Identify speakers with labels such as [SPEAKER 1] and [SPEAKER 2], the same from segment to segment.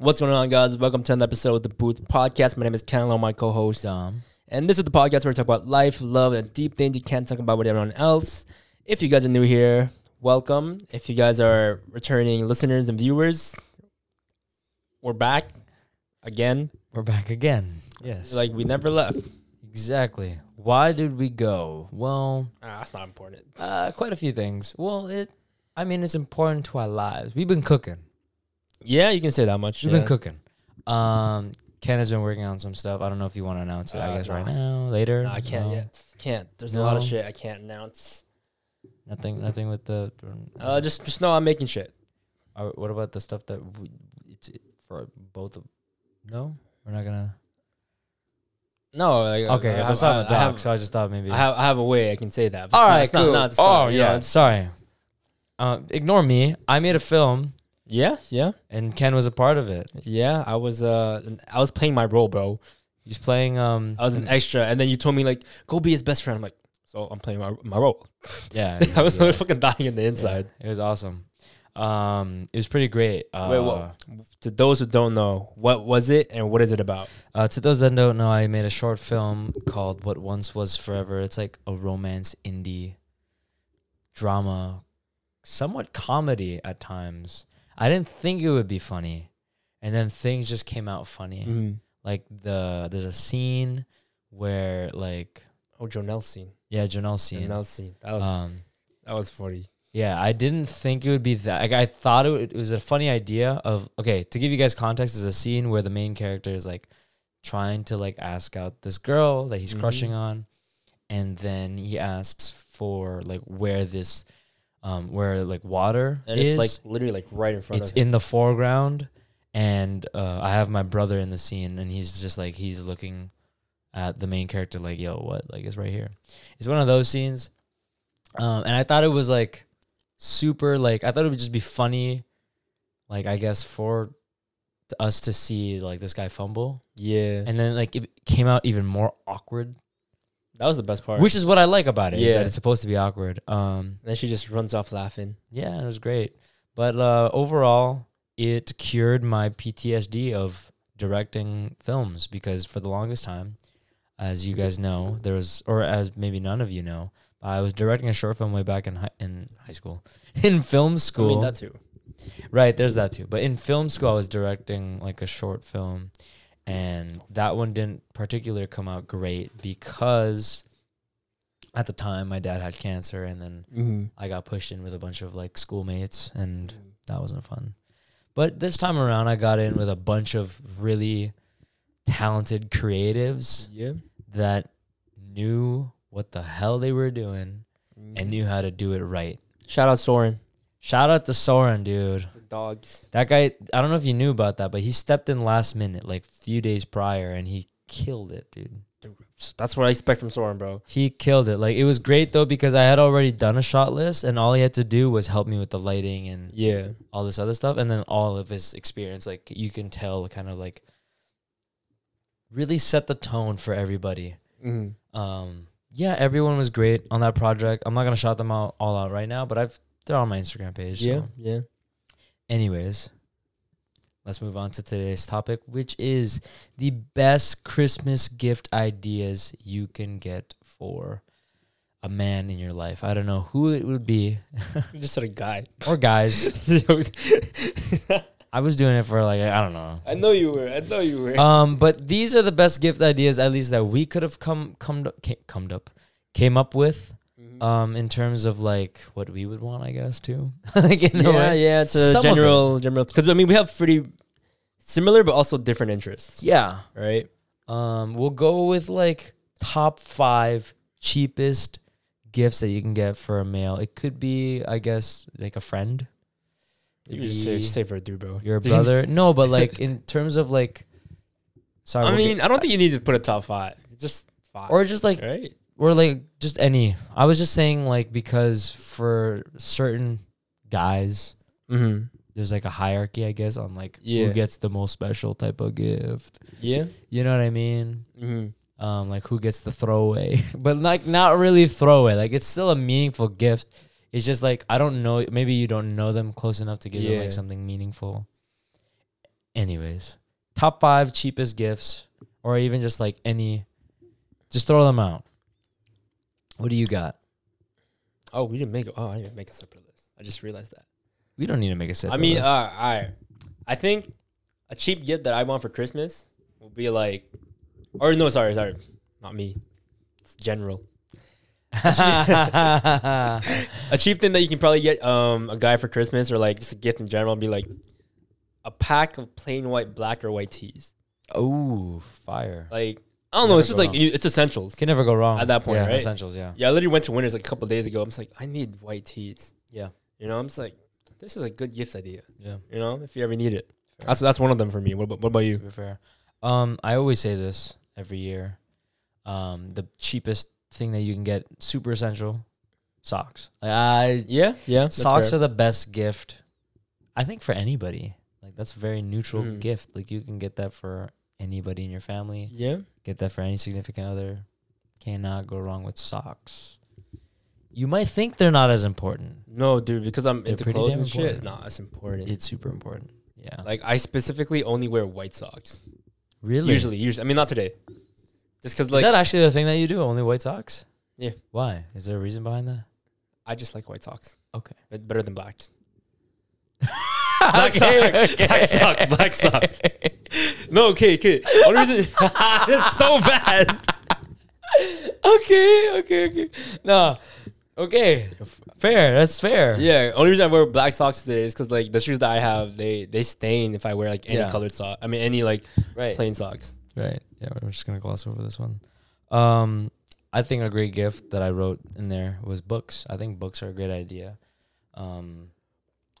[SPEAKER 1] What's going on, guys? Welcome to another episode of the Booth Podcast. My name is Ken Lo, my co-host,
[SPEAKER 2] Dom.
[SPEAKER 1] and this is the podcast where we talk about life, love, and deep things you can't talk about with everyone else. If you guys are new here, welcome. If you guys are returning listeners and viewers, we're back again.
[SPEAKER 2] We're back again. Yes.
[SPEAKER 1] Like we never left.
[SPEAKER 2] exactly. Why did we go? Well,
[SPEAKER 1] Ah, that's not important.
[SPEAKER 2] uh, quite a few things. Well, it. I mean, it's important to our lives. We've been cooking.
[SPEAKER 1] Yeah, you can say that much.
[SPEAKER 2] You've
[SPEAKER 1] yeah.
[SPEAKER 2] been cooking. Um, Ken has been working on some stuff. I don't know if you want to announce it. I
[SPEAKER 1] Uh,
[SPEAKER 2] guess
[SPEAKER 1] no.
[SPEAKER 2] right now, later.
[SPEAKER 1] No, I can't
[SPEAKER 2] No?
[SPEAKER 1] yet. Can't. There's a lot of shit I can't announce.
[SPEAKER 2] Nothing. Nothing with the.
[SPEAKER 1] Uh, just just know I'm making shit.
[SPEAKER 2] Uh, what about the stuff that we, it's for both of? No, we're not gonna.
[SPEAKER 1] No, like,
[SPEAKER 2] Okay,
[SPEAKER 1] I
[SPEAKER 2] I,
[SPEAKER 1] have-
[SPEAKER 2] saw
[SPEAKER 1] I- I have-
[SPEAKER 2] so I just thought maybe.
[SPEAKER 1] I have I have a way I can say that. It's
[SPEAKER 2] All
[SPEAKER 1] not-
[SPEAKER 2] right,
[SPEAKER 1] it's not-
[SPEAKER 2] cool.
[SPEAKER 1] not-
[SPEAKER 2] oh
[SPEAKER 1] not-
[SPEAKER 2] yeah,
[SPEAKER 1] it's-
[SPEAKER 2] sorry. Uh, ignore me. I made a film,
[SPEAKER 1] yeah, yeah,
[SPEAKER 2] and Ken was a part of it.
[SPEAKER 1] yeah. I was uh I was playing my role, bro.
[SPEAKER 2] He's playing. Um,
[SPEAKER 1] I was an extra, and then you told me like go be his best friend. I'm like, so I'm playing my my role.
[SPEAKER 2] yeah.
[SPEAKER 1] I was
[SPEAKER 2] yeah,
[SPEAKER 1] fucking dying in the
[SPEAKER 2] yeah.
[SPEAKER 1] inside.
[SPEAKER 2] It was awesome. Um, it was pretty great. Uh,
[SPEAKER 1] Wait, what? To those who don't know, what was it and what is it about?
[SPEAKER 2] Uh, to those that don't know, I made a short film called "What Once Was Forever." It's like a romance indie drama, somewhat comedy at times. I didn't think it would be funny, and then things just came out funny.
[SPEAKER 1] Mm-hmm.
[SPEAKER 2] Like the there's a scene where like
[SPEAKER 1] Oh, Jonelle scene.
[SPEAKER 2] yeah, Janelle scene.
[SPEAKER 1] Jonelle scene. That was
[SPEAKER 2] Um,
[SPEAKER 1] that was funny.
[SPEAKER 2] yeah, I didn't think it would be that. Like I thought it, would- it was a funny idea of okay. To give you guys context, there's a scene where the main character is like trying to like ask out this girl that he's
[SPEAKER 1] Mhm.
[SPEAKER 2] crushing on, and then he asks for like where this, um, where like water
[SPEAKER 1] And
[SPEAKER 2] is.
[SPEAKER 1] it's like literally like right in front
[SPEAKER 2] it's
[SPEAKER 1] of him.
[SPEAKER 2] in the foreground, and uh, I have my brother in the scene, and he's just like he's looking at the main character like, "Yo, what? Like, it's right here." It's one of those scenes, um, and I thought it was like super. Like, I thought it would just be funny, like I guess for us to see like this guy fumble,
[SPEAKER 1] yeah,
[SPEAKER 2] and then like it came out even more awkward,
[SPEAKER 1] that was the best part.
[SPEAKER 2] which is what I like about it.
[SPEAKER 1] Yeah.
[SPEAKER 2] that it's supposed to be awkward. Um,
[SPEAKER 1] then she just runs off laughing.
[SPEAKER 2] yeah, it was great. But uh, overall, it cured my PTSD of directing films because for the longest time, as you guys know, there was, or as maybe none of you know, I was directing a short film way back in high, in high school, in film school.
[SPEAKER 1] I mean that too.
[SPEAKER 2] Right, there's that too. But in film school, I was directing like a short film, and that one didn't particularly come out great because at the time my dad had cancer, and then
[SPEAKER 1] Mm-hmm.
[SPEAKER 2] I got pushed in with a bunch of like schoolmates, and that wasn't fun. But this time around, I got in with a bunch of really talented creatives
[SPEAKER 1] Yeah.
[SPEAKER 2] that knew what the hell they were doing and knew how to do it right.
[SPEAKER 1] Shout out Soren.
[SPEAKER 2] Shout out to Soren, dude.
[SPEAKER 1] Dogs.
[SPEAKER 2] That guy, I don't know if you knew about that, but he stepped in last minute, like few days prior, and he killed it, dude.
[SPEAKER 1] That's what I expect from Soren, bro.
[SPEAKER 2] He killed it. Like it was great though because I had already done a shot list, and all he had to do was help me with the lighting and
[SPEAKER 1] Yeah.
[SPEAKER 2] all this other stuff, and then all of his experience, like you can tell, kind of like really set the tone for everybody.
[SPEAKER 1] Mm-hmm.
[SPEAKER 2] Um, yeah, everyone was great on that project. I'm not gonna shout them out all out right now, but I've they're on my Instagram page.
[SPEAKER 1] Yeah.
[SPEAKER 2] So.
[SPEAKER 1] Yeah.
[SPEAKER 2] Anyways, let's move on to today's topic, which is the best Christmas gift ideas you can get for a man in your life. I don't know who it would be
[SPEAKER 1] You just said a guy.
[SPEAKER 2] or guys. I was doing it for like I don't know.
[SPEAKER 1] I know you were. I know you were.
[SPEAKER 2] Um, but these are the best gift ideas, at least that we could have come come came, come up came up with. Um, in terms of like what we would want, I guess too. like in a
[SPEAKER 1] yeah,
[SPEAKER 2] way.
[SPEAKER 1] yeah. It's a
[SPEAKER 2] Some of
[SPEAKER 1] general, general. Because I mean, we have pretty similar, but also different interests,
[SPEAKER 2] yeah.
[SPEAKER 1] right?
[SPEAKER 2] Um, we'll go with like top five cheapest gifts that you can get for a male. It could be, I guess, like a friend. It
[SPEAKER 1] You
[SPEAKER 2] could
[SPEAKER 1] just say,
[SPEAKER 2] be
[SPEAKER 1] say for a dude, bro.
[SPEAKER 2] your brother. no, but like in terms of like, sorry,
[SPEAKER 1] I
[SPEAKER 2] we'll
[SPEAKER 1] mean,
[SPEAKER 2] get-
[SPEAKER 1] I don't think you need to put a top five. Just five,
[SPEAKER 2] or just like,
[SPEAKER 1] right?
[SPEAKER 2] Or like just any. I was just saying like because for certain guys,
[SPEAKER 1] Mm-hmm.
[SPEAKER 2] there's like a hierarchy, I guess, on like
[SPEAKER 1] Yeah.
[SPEAKER 2] who gets the most special type of gift.
[SPEAKER 1] Yeah.
[SPEAKER 2] You know what I mean?
[SPEAKER 1] Mm-hmm.
[SPEAKER 2] um, like who gets the throwaway, but like not really throwaway. Like it's still a meaningful gift. It's just like I don't know. Maybe you don't know them close enough to give them like something meaningful. anyways, top five cheapest gifts, or even just like any, just throw them out. What do you got?
[SPEAKER 1] Oh, we didn't make. Oh, I didn't make a separate list. I just realized that.
[SPEAKER 2] We don't need to make a separate. List.
[SPEAKER 1] I mean,
[SPEAKER 2] list.
[SPEAKER 1] uh, I, I think a cheap gift that I want for Christmas will be like, or no, sorry, sorry, not me. It's general. A cheap thing that you can probably get um a guy for Christmas or like just a gift in general would be like a pack of plain white, black or white tees.
[SPEAKER 2] oh, fire!
[SPEAKER 1] Like I don't know, it's just like you- it's essentials.
[SPEAKER 2] Can never go wrong
[SPEAKER 1] At that point,
[SPEAKER 2] Yeah,
[SPEAKER 1] right?
[SPEAKER 2] Essentials, yeah.
[SPEAKER 1] Yeah, I literally went to Winners like a couple days ago. I'm just like, I need white tees.
[SPEAKER 2] Yeah.
[SPEAKER 1] You know, I'm just like, this is a good gift idea.
[SPEAKER 2] Yeah.
[SPEAKER 1] You know, if you ever need it. That's that's one of them for me. What about, what about
[SPEAKER 2] To
[SPEAKER 1] you?
[SPEAKER 2] be fair, um, I always say this every year. Um, the cheapest thing that you can get, super essential, socks. Like I,
[SPEAKER 1] Yeah, yeah.
[SPEAKER 2] socks are the best gift. I think for anybody, like that's a very neutral
[SPEAKER 1] Mhm.
[SPEAKER 2] gift. Like you can get that for anybody in your family.
[SPEAKER 1] yeah.
[SPEAKER 2] Get that for any significant other. Cannot go wrong with socks. You might think they're not as important.
[SPEAKER 1] No, dude, because I'm
[SPEAKER 2] They're
[SPEAKER 1] into clothes and shit.
[SPEAKER 2] important.
[SPEAKER 1] Nah, it's important.
[SPEAKER 2] It's super important. Yeah.
[SPEAKER 1] like I specifically only wear white socks.
[SPEAKER 2] really?
[SPEAKER 1] Usually, usually. I mean, not today. Just because
[SPEAKER 2] Is
[SPEAKER 1] like
[SPEAKER 2] that actually the thing that you do? Only white socks?
[SPEAKER 1] Yeah.
[SPEAKER 2] Why? Is there a reason behind that?
[SPEAKER 1] I just like white socks.
[SPEAKER 2] Okay.
[SPEAKER 1] But better than black.
[SPEAKER 2] black
[SPEAKER 1] sock. Black sock. Black socks. No, okay, okay. Only reason it's so bad.
[SPEAKER 2] okay, okay, okay. No. Okay. Fair. That's fair.
[SPEAKER 1] Yeah, only reason I wear black socks today is because like the shoes that I have, they they stain if I wear like any
[SPEAKER 2] Yeah.
[SPEAKER 1] colored sock. I mean, any like
[SPEAKER 2] Right.
[SPEAKER 1] plain socks.
[SPEAKER 2] Right. Yeah, we're just gonna gloss over this one. Um, I think a great gift that I wrote in there was books. I think books are a great idea. Um,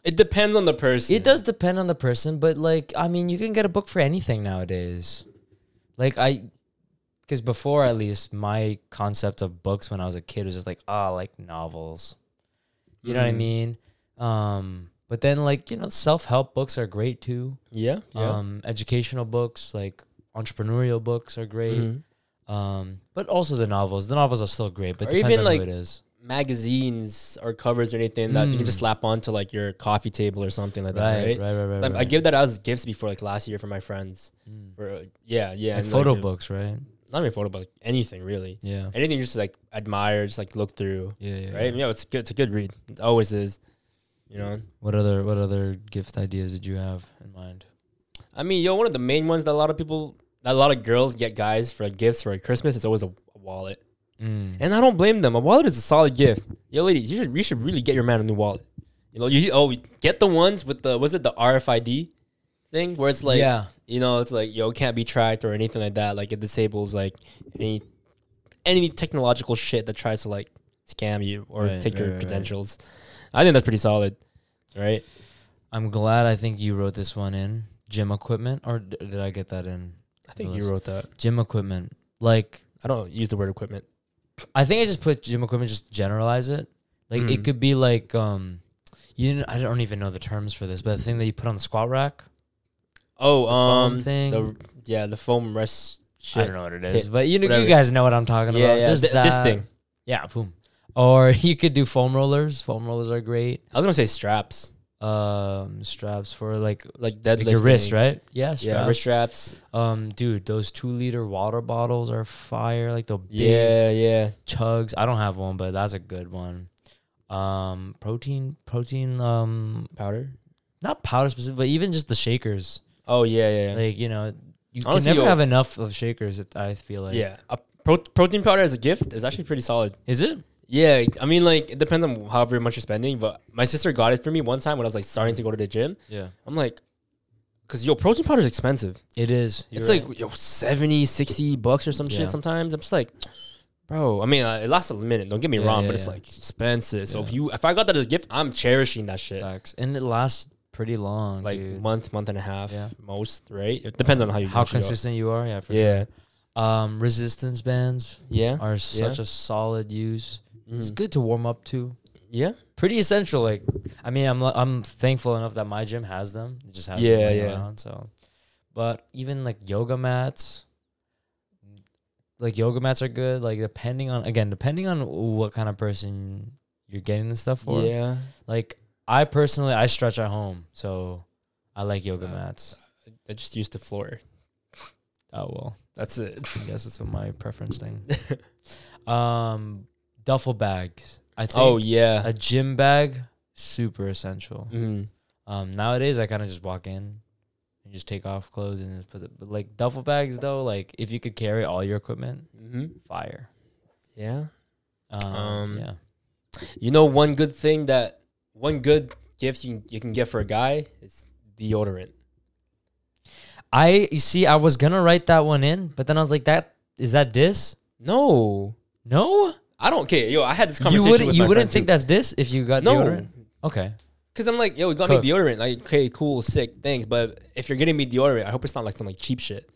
[SPEAKER 1] It depends on the person.
[SPEAKER 2] it does depend on the person, but like, I mean, you can get a book for anything nowadays. Like I, because before at least my concept of books when I was a kid was just like, ah, like novels. You know what I
[SPEAKER 1] Mhm.
[SPEAKER 2] mean? Um, but then like you know, self help books are great too.
[SPEAKER 1] Yeah, yeah.
[SPEAKER 2] Um, educational books like entrepreneurial books are great.
[SPEAKER 1] Mhm.
[SPEAKER 2] Um, but also the novels. The novels are still great, but
[SPEAKER 1] Or
[SPEAKER 2] depends
[SPEAKER 1] even,
[SPEAKER 2] on
[SPEAKER 1] like,
[SPEAKER 2] who it is.
[SPEAKER 1] Magazines or covers or anything that you can just
[SPEAKER 2] Mm.
[SPEAKER 1] slap onto like your coffee table or something like that,
[SPEAKER 2] Right,
[SPEAKER 1] right?
[SPEAKER 2] right, right, right.
[SPEAKER 1] Like, I give that as gifts before, like last year for my friends.
[SPEAKER 2] Mm.
[SPEAKER 1] For uh, yeah, yeah,
[SPEAKER 2] like
[SPEAKER 1] and,
[SPEAKER 2] photo
[SPEAKER 1] uh,
[SPEAKER 2] books, right?
[SPEAKER 1] Not even photo, but like, anything really.
[SPEAKER 2] Yeah.
[SPEAKER 1] Anything you just like admire, just like look through,
[SPEAKER 2] Yeah, yeah.
[SPEAKER 1] right? Yeah, it's good. It's a good read. It always is. You know,
[SPEAKER 2] What other what other gift ideas did you have in mind?
[SPEAKER 1] I mean, yo, one of the main ones that a lot of people, that a lot of girls get guys for like, gifts for like, Christmas is always a, a wallet,
[SPEAKER 2] Mm.
[SPEAKER 1] and I don't blame them. A wallet is a solid gift. Yo, ladies, you should you should really get your man a new wallet. You know, you oh get the ones with the was it the RFID thing where it's like
[SPEAKER 2] yeah,
[SPEAKER 1] you know it's like yo can't be tracked or anything like that. Like it disables like any any technological shit that tries to like scam you or
[SPEAKER 2] Right,
[SPEAKER 1] take
[SPEAKER 2] right,
[SPEAKER 1] your
[SPEAKER 2] right,
[SPEAKER 1] credentials. I think that's pretty solid, right?
[SPEAKER 2] I'm glad. I think you wrote this one in gym equipment, or d- did I get that in
[SPEAKER 1] I think you wrote that.
[SPEAKER 2] gym equipment? Like,
[SPEAKER 1] I don't use the word equipment.
[SPEAKER 2] I think I just put gym equipment, just generalize it. Like, it
[SPEAKER 1] Mhm.
[SPEAKER 2] could be like, um, you. Know, I don't even know the terms for this, but the thing that you put on the squat rack.
[SPEAKER 1] Oh,
[SPEAKER 2] foam
[SPEAKER 1] um,
[SPEAKER 2] thing?
[SPEAKER 1] The, yeah, the foam rest shit.
[SPEAKER 2] I don't know what it is, but you know, you
[SPEAKER 1] Whatever.
[SPEAKER 2] guys know what I'm talking
[SPEAKER 1] Yeah,
[SPEAKER 2] about.
[SPEAKER 1] yeah.
[SPEAKER 2] There's
[SPEAKER 1] th- this
[SPEAKER 2] that.
[SPEAKER 1] thing.
[SPEAKER 2] Yeah, boom. Or you could do foam rollers. Foam rollers are great.
[SPEAKER 1] I was gonna say straps,
[SPEAKER 2] Um, straps for like,
[SPEAKER 1] like
[SPEAKER 2] like your wrist, right? Yeah, straps.
[SPEAKER 1] Yeah, wrist straps.
[SPEAKER 2] Um, dude, those two liter water bottles are fire. Like the big
[SPEAKER 1] Yeah, yeah.
[SPEAKER 2] chugs. I don't have one, but that's a good one. Um, protein, protein. Um,
[SPEAKER 1] Powder.
[SPEAKER 2] not powder specific, but even just the shakers.
[SPEAKER 1] Oh yeah, yeah, yeah.
[SPEAKER 2] Like you know, you
[SPEAKER 1] Honestly,
[SPEAKER 2] can never
[SPEAKER 1] yo-
[SPEAKER 2] have enough of shakers. I feel like.
[SPEAKER 1] yeah. A pro- protein powder as a gift is actually pretty solid.
[SPEAKER 2] Is it?
[SPEAKER 1] Yeah, I mean, like it depends on however much you're spending. But my sister got it for me one time when I was like starting to go to the gym.
[SPEAKER 2] Yeah.
[SPEAKER 1] I'm like, cause yo, protein powder is expensive.
[SPEAKER 2] It is.
[SPEAKER 1] it's like yo 70, 60 bucks or some
[SPEAKER 2] Yeah.
[SPEAKER 1] shit. Sometimes I'm just like, bro. I mean, uh, it lasts a minute. Don't get me
[SPEAKER 2] Yeah,
[SPEAKER 1] wrong,
[SPEAKER 2] yeah,
[SPEAKER 1] but it's like expensive. So if you if I got that as a gift, I'm cherishing that shit.
[SPEAKER 2] facts, and it lasts pretty long.
[SPEAKER 1] like
[SPEAKER 2] dude.
[SPEAKER 1] month, month and a half, most. Right? It depends on how you
[SPEAKER 2] how
[SPEAKER 1] go.
[SPEAKER 2] consistent you are. Yeah, for
[SPEAKER 1] Yeah,
[SPEAKER 2] sure. Um, resistance bands
[SPEAKER 1] yeah,
[SPEAKER 2] are such a solid use. It's
[SPEAKER 1] Mhm.
[SPEAKER 2] good to warm up to.
[SPEAKER 1] yeah.
[SPEAKER 2] Pretty essential. Like, I mean, I'm I'm thankful enough that my gym has them. It just has
[SPEAKER 1] Yeah,
[SPEAKER 2] them
[SPEAKER 1] yeah.
[SPEAKER 2] around. So, but even like yoga mats, like yoga mats are good. Like depending on again, depending on what kind of person you're getting this stuff for.
[SPEAKER 1] Yeah,
[SPEAKER 2] Like I personally, I stretch at home, so I like yoga
[SPEAKER 1] Uh,
[SPEAKER 2] mats.
[SPEAKER 1] I just use the floor.
[SPEAKER 2] Oh well,
[SPEAKER 1] That's it.
[SPEAKER 2] I guess it's my preference thing. um, duffel bags. I think
[SPEAKER 1] Oh yeah.
[SPEAKER 2] a gym bag super essential.
[SPEAKER 1] Mm.
[SPEAKER 2] Um, nowadays I kind of just walk in and just take off clothes and just put it. But like duffel bags though, like if you could carry all your equipment,
[SPEAKER 1] hmm
[SPEAKER 2] fire.
[SPEAKER 1] Yeah.
[SPEAKER 2] Um,
[SPEAKER 1] Um,
[SPEAKER 2] yeah.
[SPEAKER 1] You know, one good thing that one good gift you can, you can get for a guy is deodorant.
[SPEAKER 2] I you see, I was gonna write that one in, but then I was like, that is that diss?
[SPEAKER 1] No,
[SPEAKER 2] No,
[SPEAKER 1] I don't care. Yo, I had this
[SPEAKER 2] you
[SPEAKER 1] conversation.
[SPEAKER 2] wouldn't.
[SPEAKER 1] with
[SPEAKER 2] You
[SPEAKER 1] my
[SPEAKER 2] wouldn't think that's diss if you got
[SPEAKER 1] no.
[SPEAKER 2] deodorant. Okay.
[SPEAKER 1] Cause I'm like, yo, we got
[SPEAKER 2] Cook.
[SPEAKER 1] me deodorant. Like, okay, cool, sick, thanks. But if you're getting me deodorant, I hope it's not like some like cheap shit,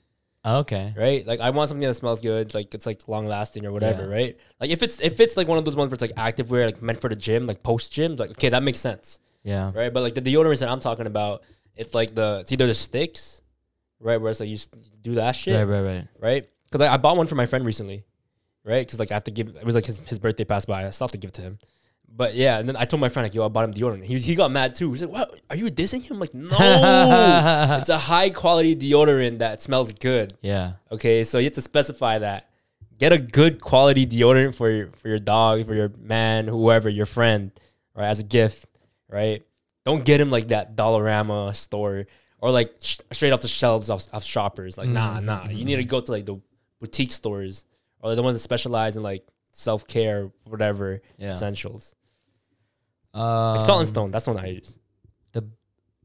[SPEAKER 1] oh,
[SPEAKER 2] Okay.
[SPEAKER 1] right? Like, I want something that smells good, like it's like long lasting or whatever,
[SPEAKER 2] Yeah.
[SPEAKER 1] right? Like, if it's if it's like one of those ones where it's like active wear, like meant for the gym, like post gym, like okay, that makes sense,
[SPEAKER 2] Yeah.
[SPEAKER 1] right? But like the deodorants that I'm talking about, it's like the it's either the sticks, right, where it's like you do that shit,
[SPEAKER 2] Right. Right. Right.
[SPEAKER 1] right? Because I, I bought one for my friend recently, right? Because like I have to give it was like his, his birthday passed by. I still have to give it to him. But yeah, and then I told my friend like, yo, I bought him deodorant. He he got mad too. He's like, what? Are you dissing him? I'm like, no, it's a high quality deodorant that smells good.
[SPEAKER 2] yeah.
[SPEAKER 1] Okay, so you have to specify that. Get a good quality deodorant for your for your dog, for your man, whoever, your friend, right? As a gift, right? Don't get him like that Dollarama store or like sh- straight off the shelves of, of shoppers. Like, nah,
[SPEAKER 2] Mhm,
[SPEAKER 1] nah. You need to go to like the boutique stores or the ones that specialize in like self care, whatever
[SPEAKER 2] Yeah.
[SPEAKER 1] essentials.
[SPEAKER 2] Um,
[SPEAKER 1] Like Salt and Stone, that's the one I use.
[SPEAKER 2] The,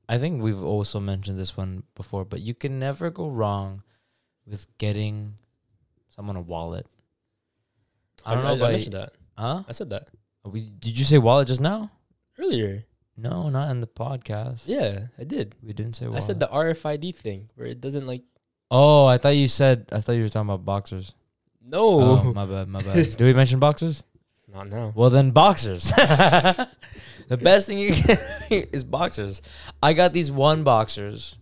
[SPEAKER 2] I think we've also mentioned this one before, but you can never go wrong with getting someone a wallet. I don't know
[SPEAKER 1] I,
[SPEAKER 2] about
[SPEAKER 1] mentioned that.
[SPEAKER 2] Huh?
[SPEAKER 1] I said that
[SPEAKER 2] We, did you say wallet just now?
[SPEAKER 1] earlier.
[SPEAKER 2] No, not in the podcast.
[SPEAKER 1] Yeah, I did.
[SPEAKER 2] We didn't say wallet.
[SPEAKER 1] I said the RFID thing where it doesn't like
[SPEAKER 2] Oh, I thought you said. I thought you were talking about boxers.
[SPEAKER 1] No.
[SPEAKER 2] Oh, my bad, my bad. Did we mention boxers?
[SPEAKER 1] Not now.
[SPEAKER 2] Well, then boxers. the best thing you can is boxers. I got these one boxers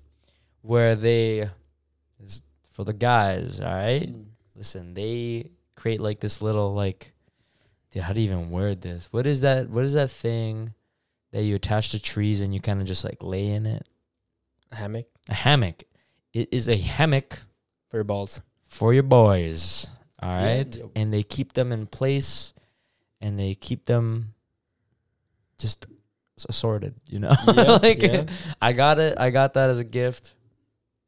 [SPEAKER 2] where they is for the guys. All right, mm. listen. They create like this little like, dude. How do you even word this? What is that? What is that thing that you attach to trees and you kind of just like lay in it?
[SPEAKER 1] A hammock
[SPEAKER 2] A hammock. It is a hammock
[SPEAKER 1] for your balls.
[SPEAKER 2] for your boys. All
[SPEAKER 1] Yeah, yep.
[SPEAKER 2] And they keep them in place and they keep them just assorted, you know?
[SPEAKER 1] Yeah,
[SPEAKER 2] like
[SPEAKER 1] yeah.
[SPEAKER 2] I got it. I got that as a gift.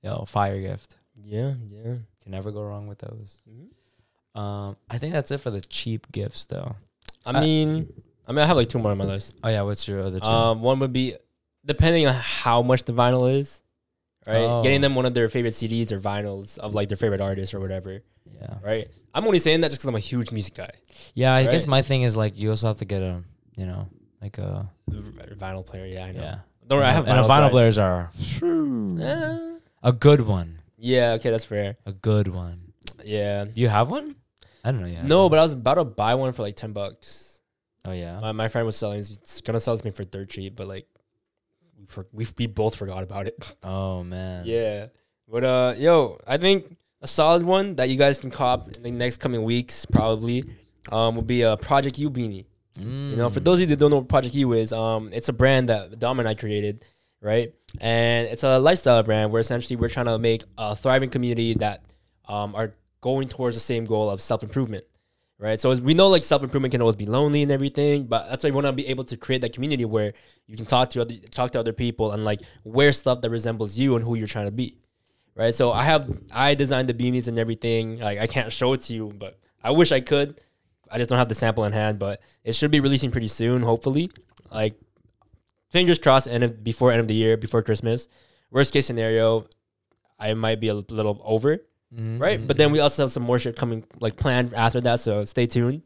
[SPEAKER 2] Yo, fire gift.
[SPEAKER 1] Yeah, yeah.
[SPEAKER 2] Can never go wrong with those.
[SPEAKER 1] Mhm.
[SPEAKER 2] Um, I think that's it for the cheap gifts though.
[SPEAKER 1] I
[SPEAKER 2] Uh,
[SPEAKER 1] mean, I mean, I have like two more on my list.
[SPEAKER 2] Oh yeah, what's your other two?
[SPEAKER 1] Um, one would be depending on how much the vinyl is, right?
[SPEAKER 2] Oh.
[SPEAKER 1] Getting them one of their favorite CDs or vinyls of like their favorite artist or whatever,
[SPEAKER 2] yeah.
[SPEAKER 1] right? I'm only saying that just because I'm a huge music guy.
[SPEAKER 2] Yeah, I guess my thing is like you also have to get a, you know, like a
[SPEAKER 1] V- Vinyl player, yeah, I know.
[SPEAKER 2] yeah.
[SPEAKER 1] Don't worry, I have
[SPEAKER 2] and a vinyl
[SPEAKER 1] but
[SPEAKER 2] players are
[SPEAKER 1] I- Eh,
[SPEAKER 2] a good one.
[SPEAKER 1] yeah, okay, that's fair.
[SPEAKER 2] A good one.
[SPEAKER 1] Yeah.
[SPEAKER 2] Do you have one? I don't know. Yeah.
[SPEAKER 1] No, but I was about to buy one for like ten bucks.
[SPEAKER 2] Oh yeah.
[SPEAKER 1] My, my friend was selling. He's gonna sell it to me for dirt cheap, but like, we for, we we both forgot about it.
[SPEAKER 2] Oh man.
[SPEAKER 1] Yeah. But uh yo, I think a solid one that you guys can cop in the next coming weeks probably um will be a Project U beanie. You know, for
[SPEAKER 2] Mm.
[SPEAKER 1] those of you that don't know what Project U is, um it's a brand that Dom and I created, right? And it's a lifestyle brand where essentially we're trying to make a thriving community that um are going towards the same goal of self-improvement. Right. So we know like self-improvement can always be lonely and everything, but that's why we want to be able to create that community where you can talk to other talk to other people and like wear stuff that resembles you and who you're trying to be right? So I have I designed the beanies and everything. Like I can't show it to you, but I wish I could. I just don't have the sample in hand, but it should be releasing pretty soon, hopefully. Like fingers crossed, end of before end of the year, before Christmas. Worst case scenario, I might be a little over,
[SPEAKER 2] Mhm,
[SPEAKER 1] right? But then we also have some more shit coming like planned after that, so stay tuned.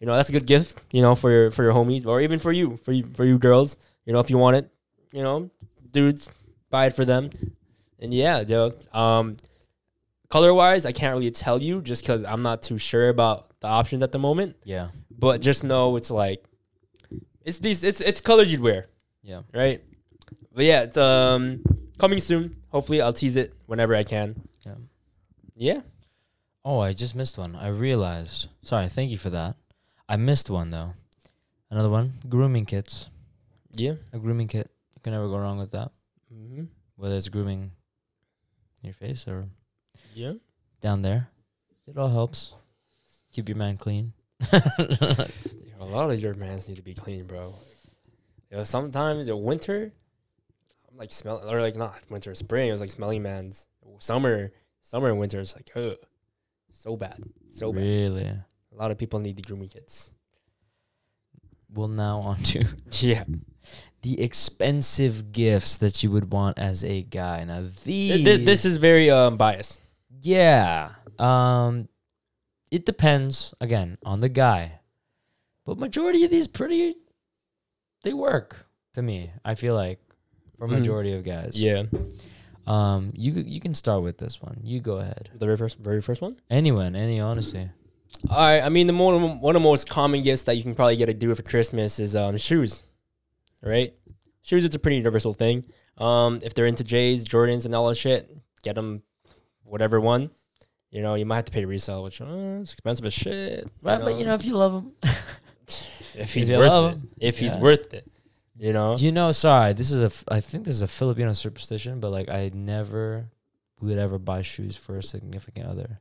[SPEAKER 1] You know, that's a good gift, you know, for your for your homies or even for you, for you for you girls. You know, if you want it, you know, dudes, buy it for them. And yeah, yo, um color wise, I can't really tell you just because I'm not too sure about the options at the moment.
[SPEAKER 2] yeah,
[SPEAKER 1] But just know it's like it's these it's it's colors you'd wear,
[SPEAKER 2] yeah.
[SPEAKER 1] right? But yeah, it's um coming soon. Hopefully I'll tease it whenever I can.
[SPEAKER 2] Yeah. Oh, I just missed one. I realized. Sorry, thank you for that. I missed one though. Another one. Grooming kits.
[SPEAKER 1] Yeah.
[SPEAKER 2] A grooming kit. You can never go wrong with that.
[SPEAKER 1] Mm-hmm.
[SPEAKER 2] Whether it's grooming your face or
[SPEAKER 1] Yeah.
[SPEAKER 2] down there. It all helps. Keep your man clean.
[SPEAKER 1] A lot of your mans need to be clean, bro. You know, sometimes in winter, I'm like smell or like not winter, spring. It was like smelly man's. Summer, summer and winter is like, ugh, so bad, so bad.
[SPEAKER 2] really.
[SPEAKER 1] A lot of people need the grooming kits.
[SPEAKER 2] Well, now on to
[SPEAKER 1] Yeah,
[SPEAKER 2] the expensive gifts that you would want as a guy. Now these,
[SPEAKER 1] this, this is very um biased.
[SPEAKER 2] yeah. Um, it depends again on the guy, but majority of these pretty, they work to me. I feel like for
[SPEAKER 1] Mhm.
[SPEAKER 2] majority of guys.
[SPEAKER 1] Yeah,
[SPEAKER 2] Um, you you can start with this one. You go ahead.
[SPEAKER 1] the very first, very first one.
[SPEAKER 2] Anyone, any honesty.
[SPEAKER 1] All right, I mean the more one of the most common gifts that you can probably get to do for Christmas is um shoes, right? Shoes, it's a pretty universal thing. Um, if they're into J's, Jordans, and all that shit, get them whatever one. You know, you might have to pay resale, which uh, it's expensive as shit.
[SPEAKER 2] Right, but you know, if you love them,
[SPEAKER 1] if he's
[SPEAKER 2] you
[SPEAKER 1] worth
[SPEAKER 2] love
[SPEAKER 1] it, if he's worth it, you know.
[SPEAKER 2] you know, sorry, this is a. I think this is a Filipino superstition, but like I never would ever buy shoes for a significant other,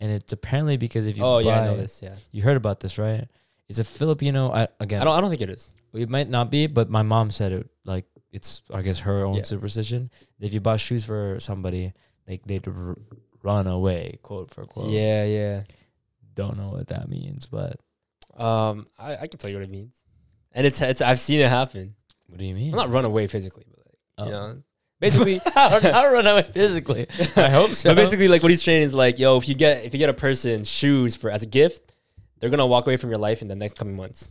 [SPEAKER 2] and it's apparently because if you
[SPEAKER 1] Oh
[SPEAKER 2] buy,
[SPEAKER 1] yeah, I know this. Yeah,
[SPEAKER 2] you heard about this, right? It's a Filipino. I, again,
[SPEAKER 1] I don't. I don't think it is.
[SPEAKER 2] it might not be, but my mom said it. Like it's, I guess, her own
[SPEAKER 1] Yeah.
[SPEAKER 2] superstition. If you buy shoes for somebody, like they'd r- run away, quote for quote.
[SPEAKER 1] Yeah, yeah.
[SPEAKER 2] don't know what that means, but
[SPEAKER 1] Um, I, I can tell you what it means, and it's it's I've seen it happen.
[SPEAKER 2] what do you mean?
[SPEAKER 1] I'm not run away physically, but like,
[SPEAKER 2] Oh.
[SPEAKER 1] you know, basically.
[SPEAKER 2] I don't run away physically. I hope so.
[SPEAKER 1] But basically, like what he's saying is like, yo, if you get if you get a person shoes for as a gift, they're gonna walk away from your life in the next coming months.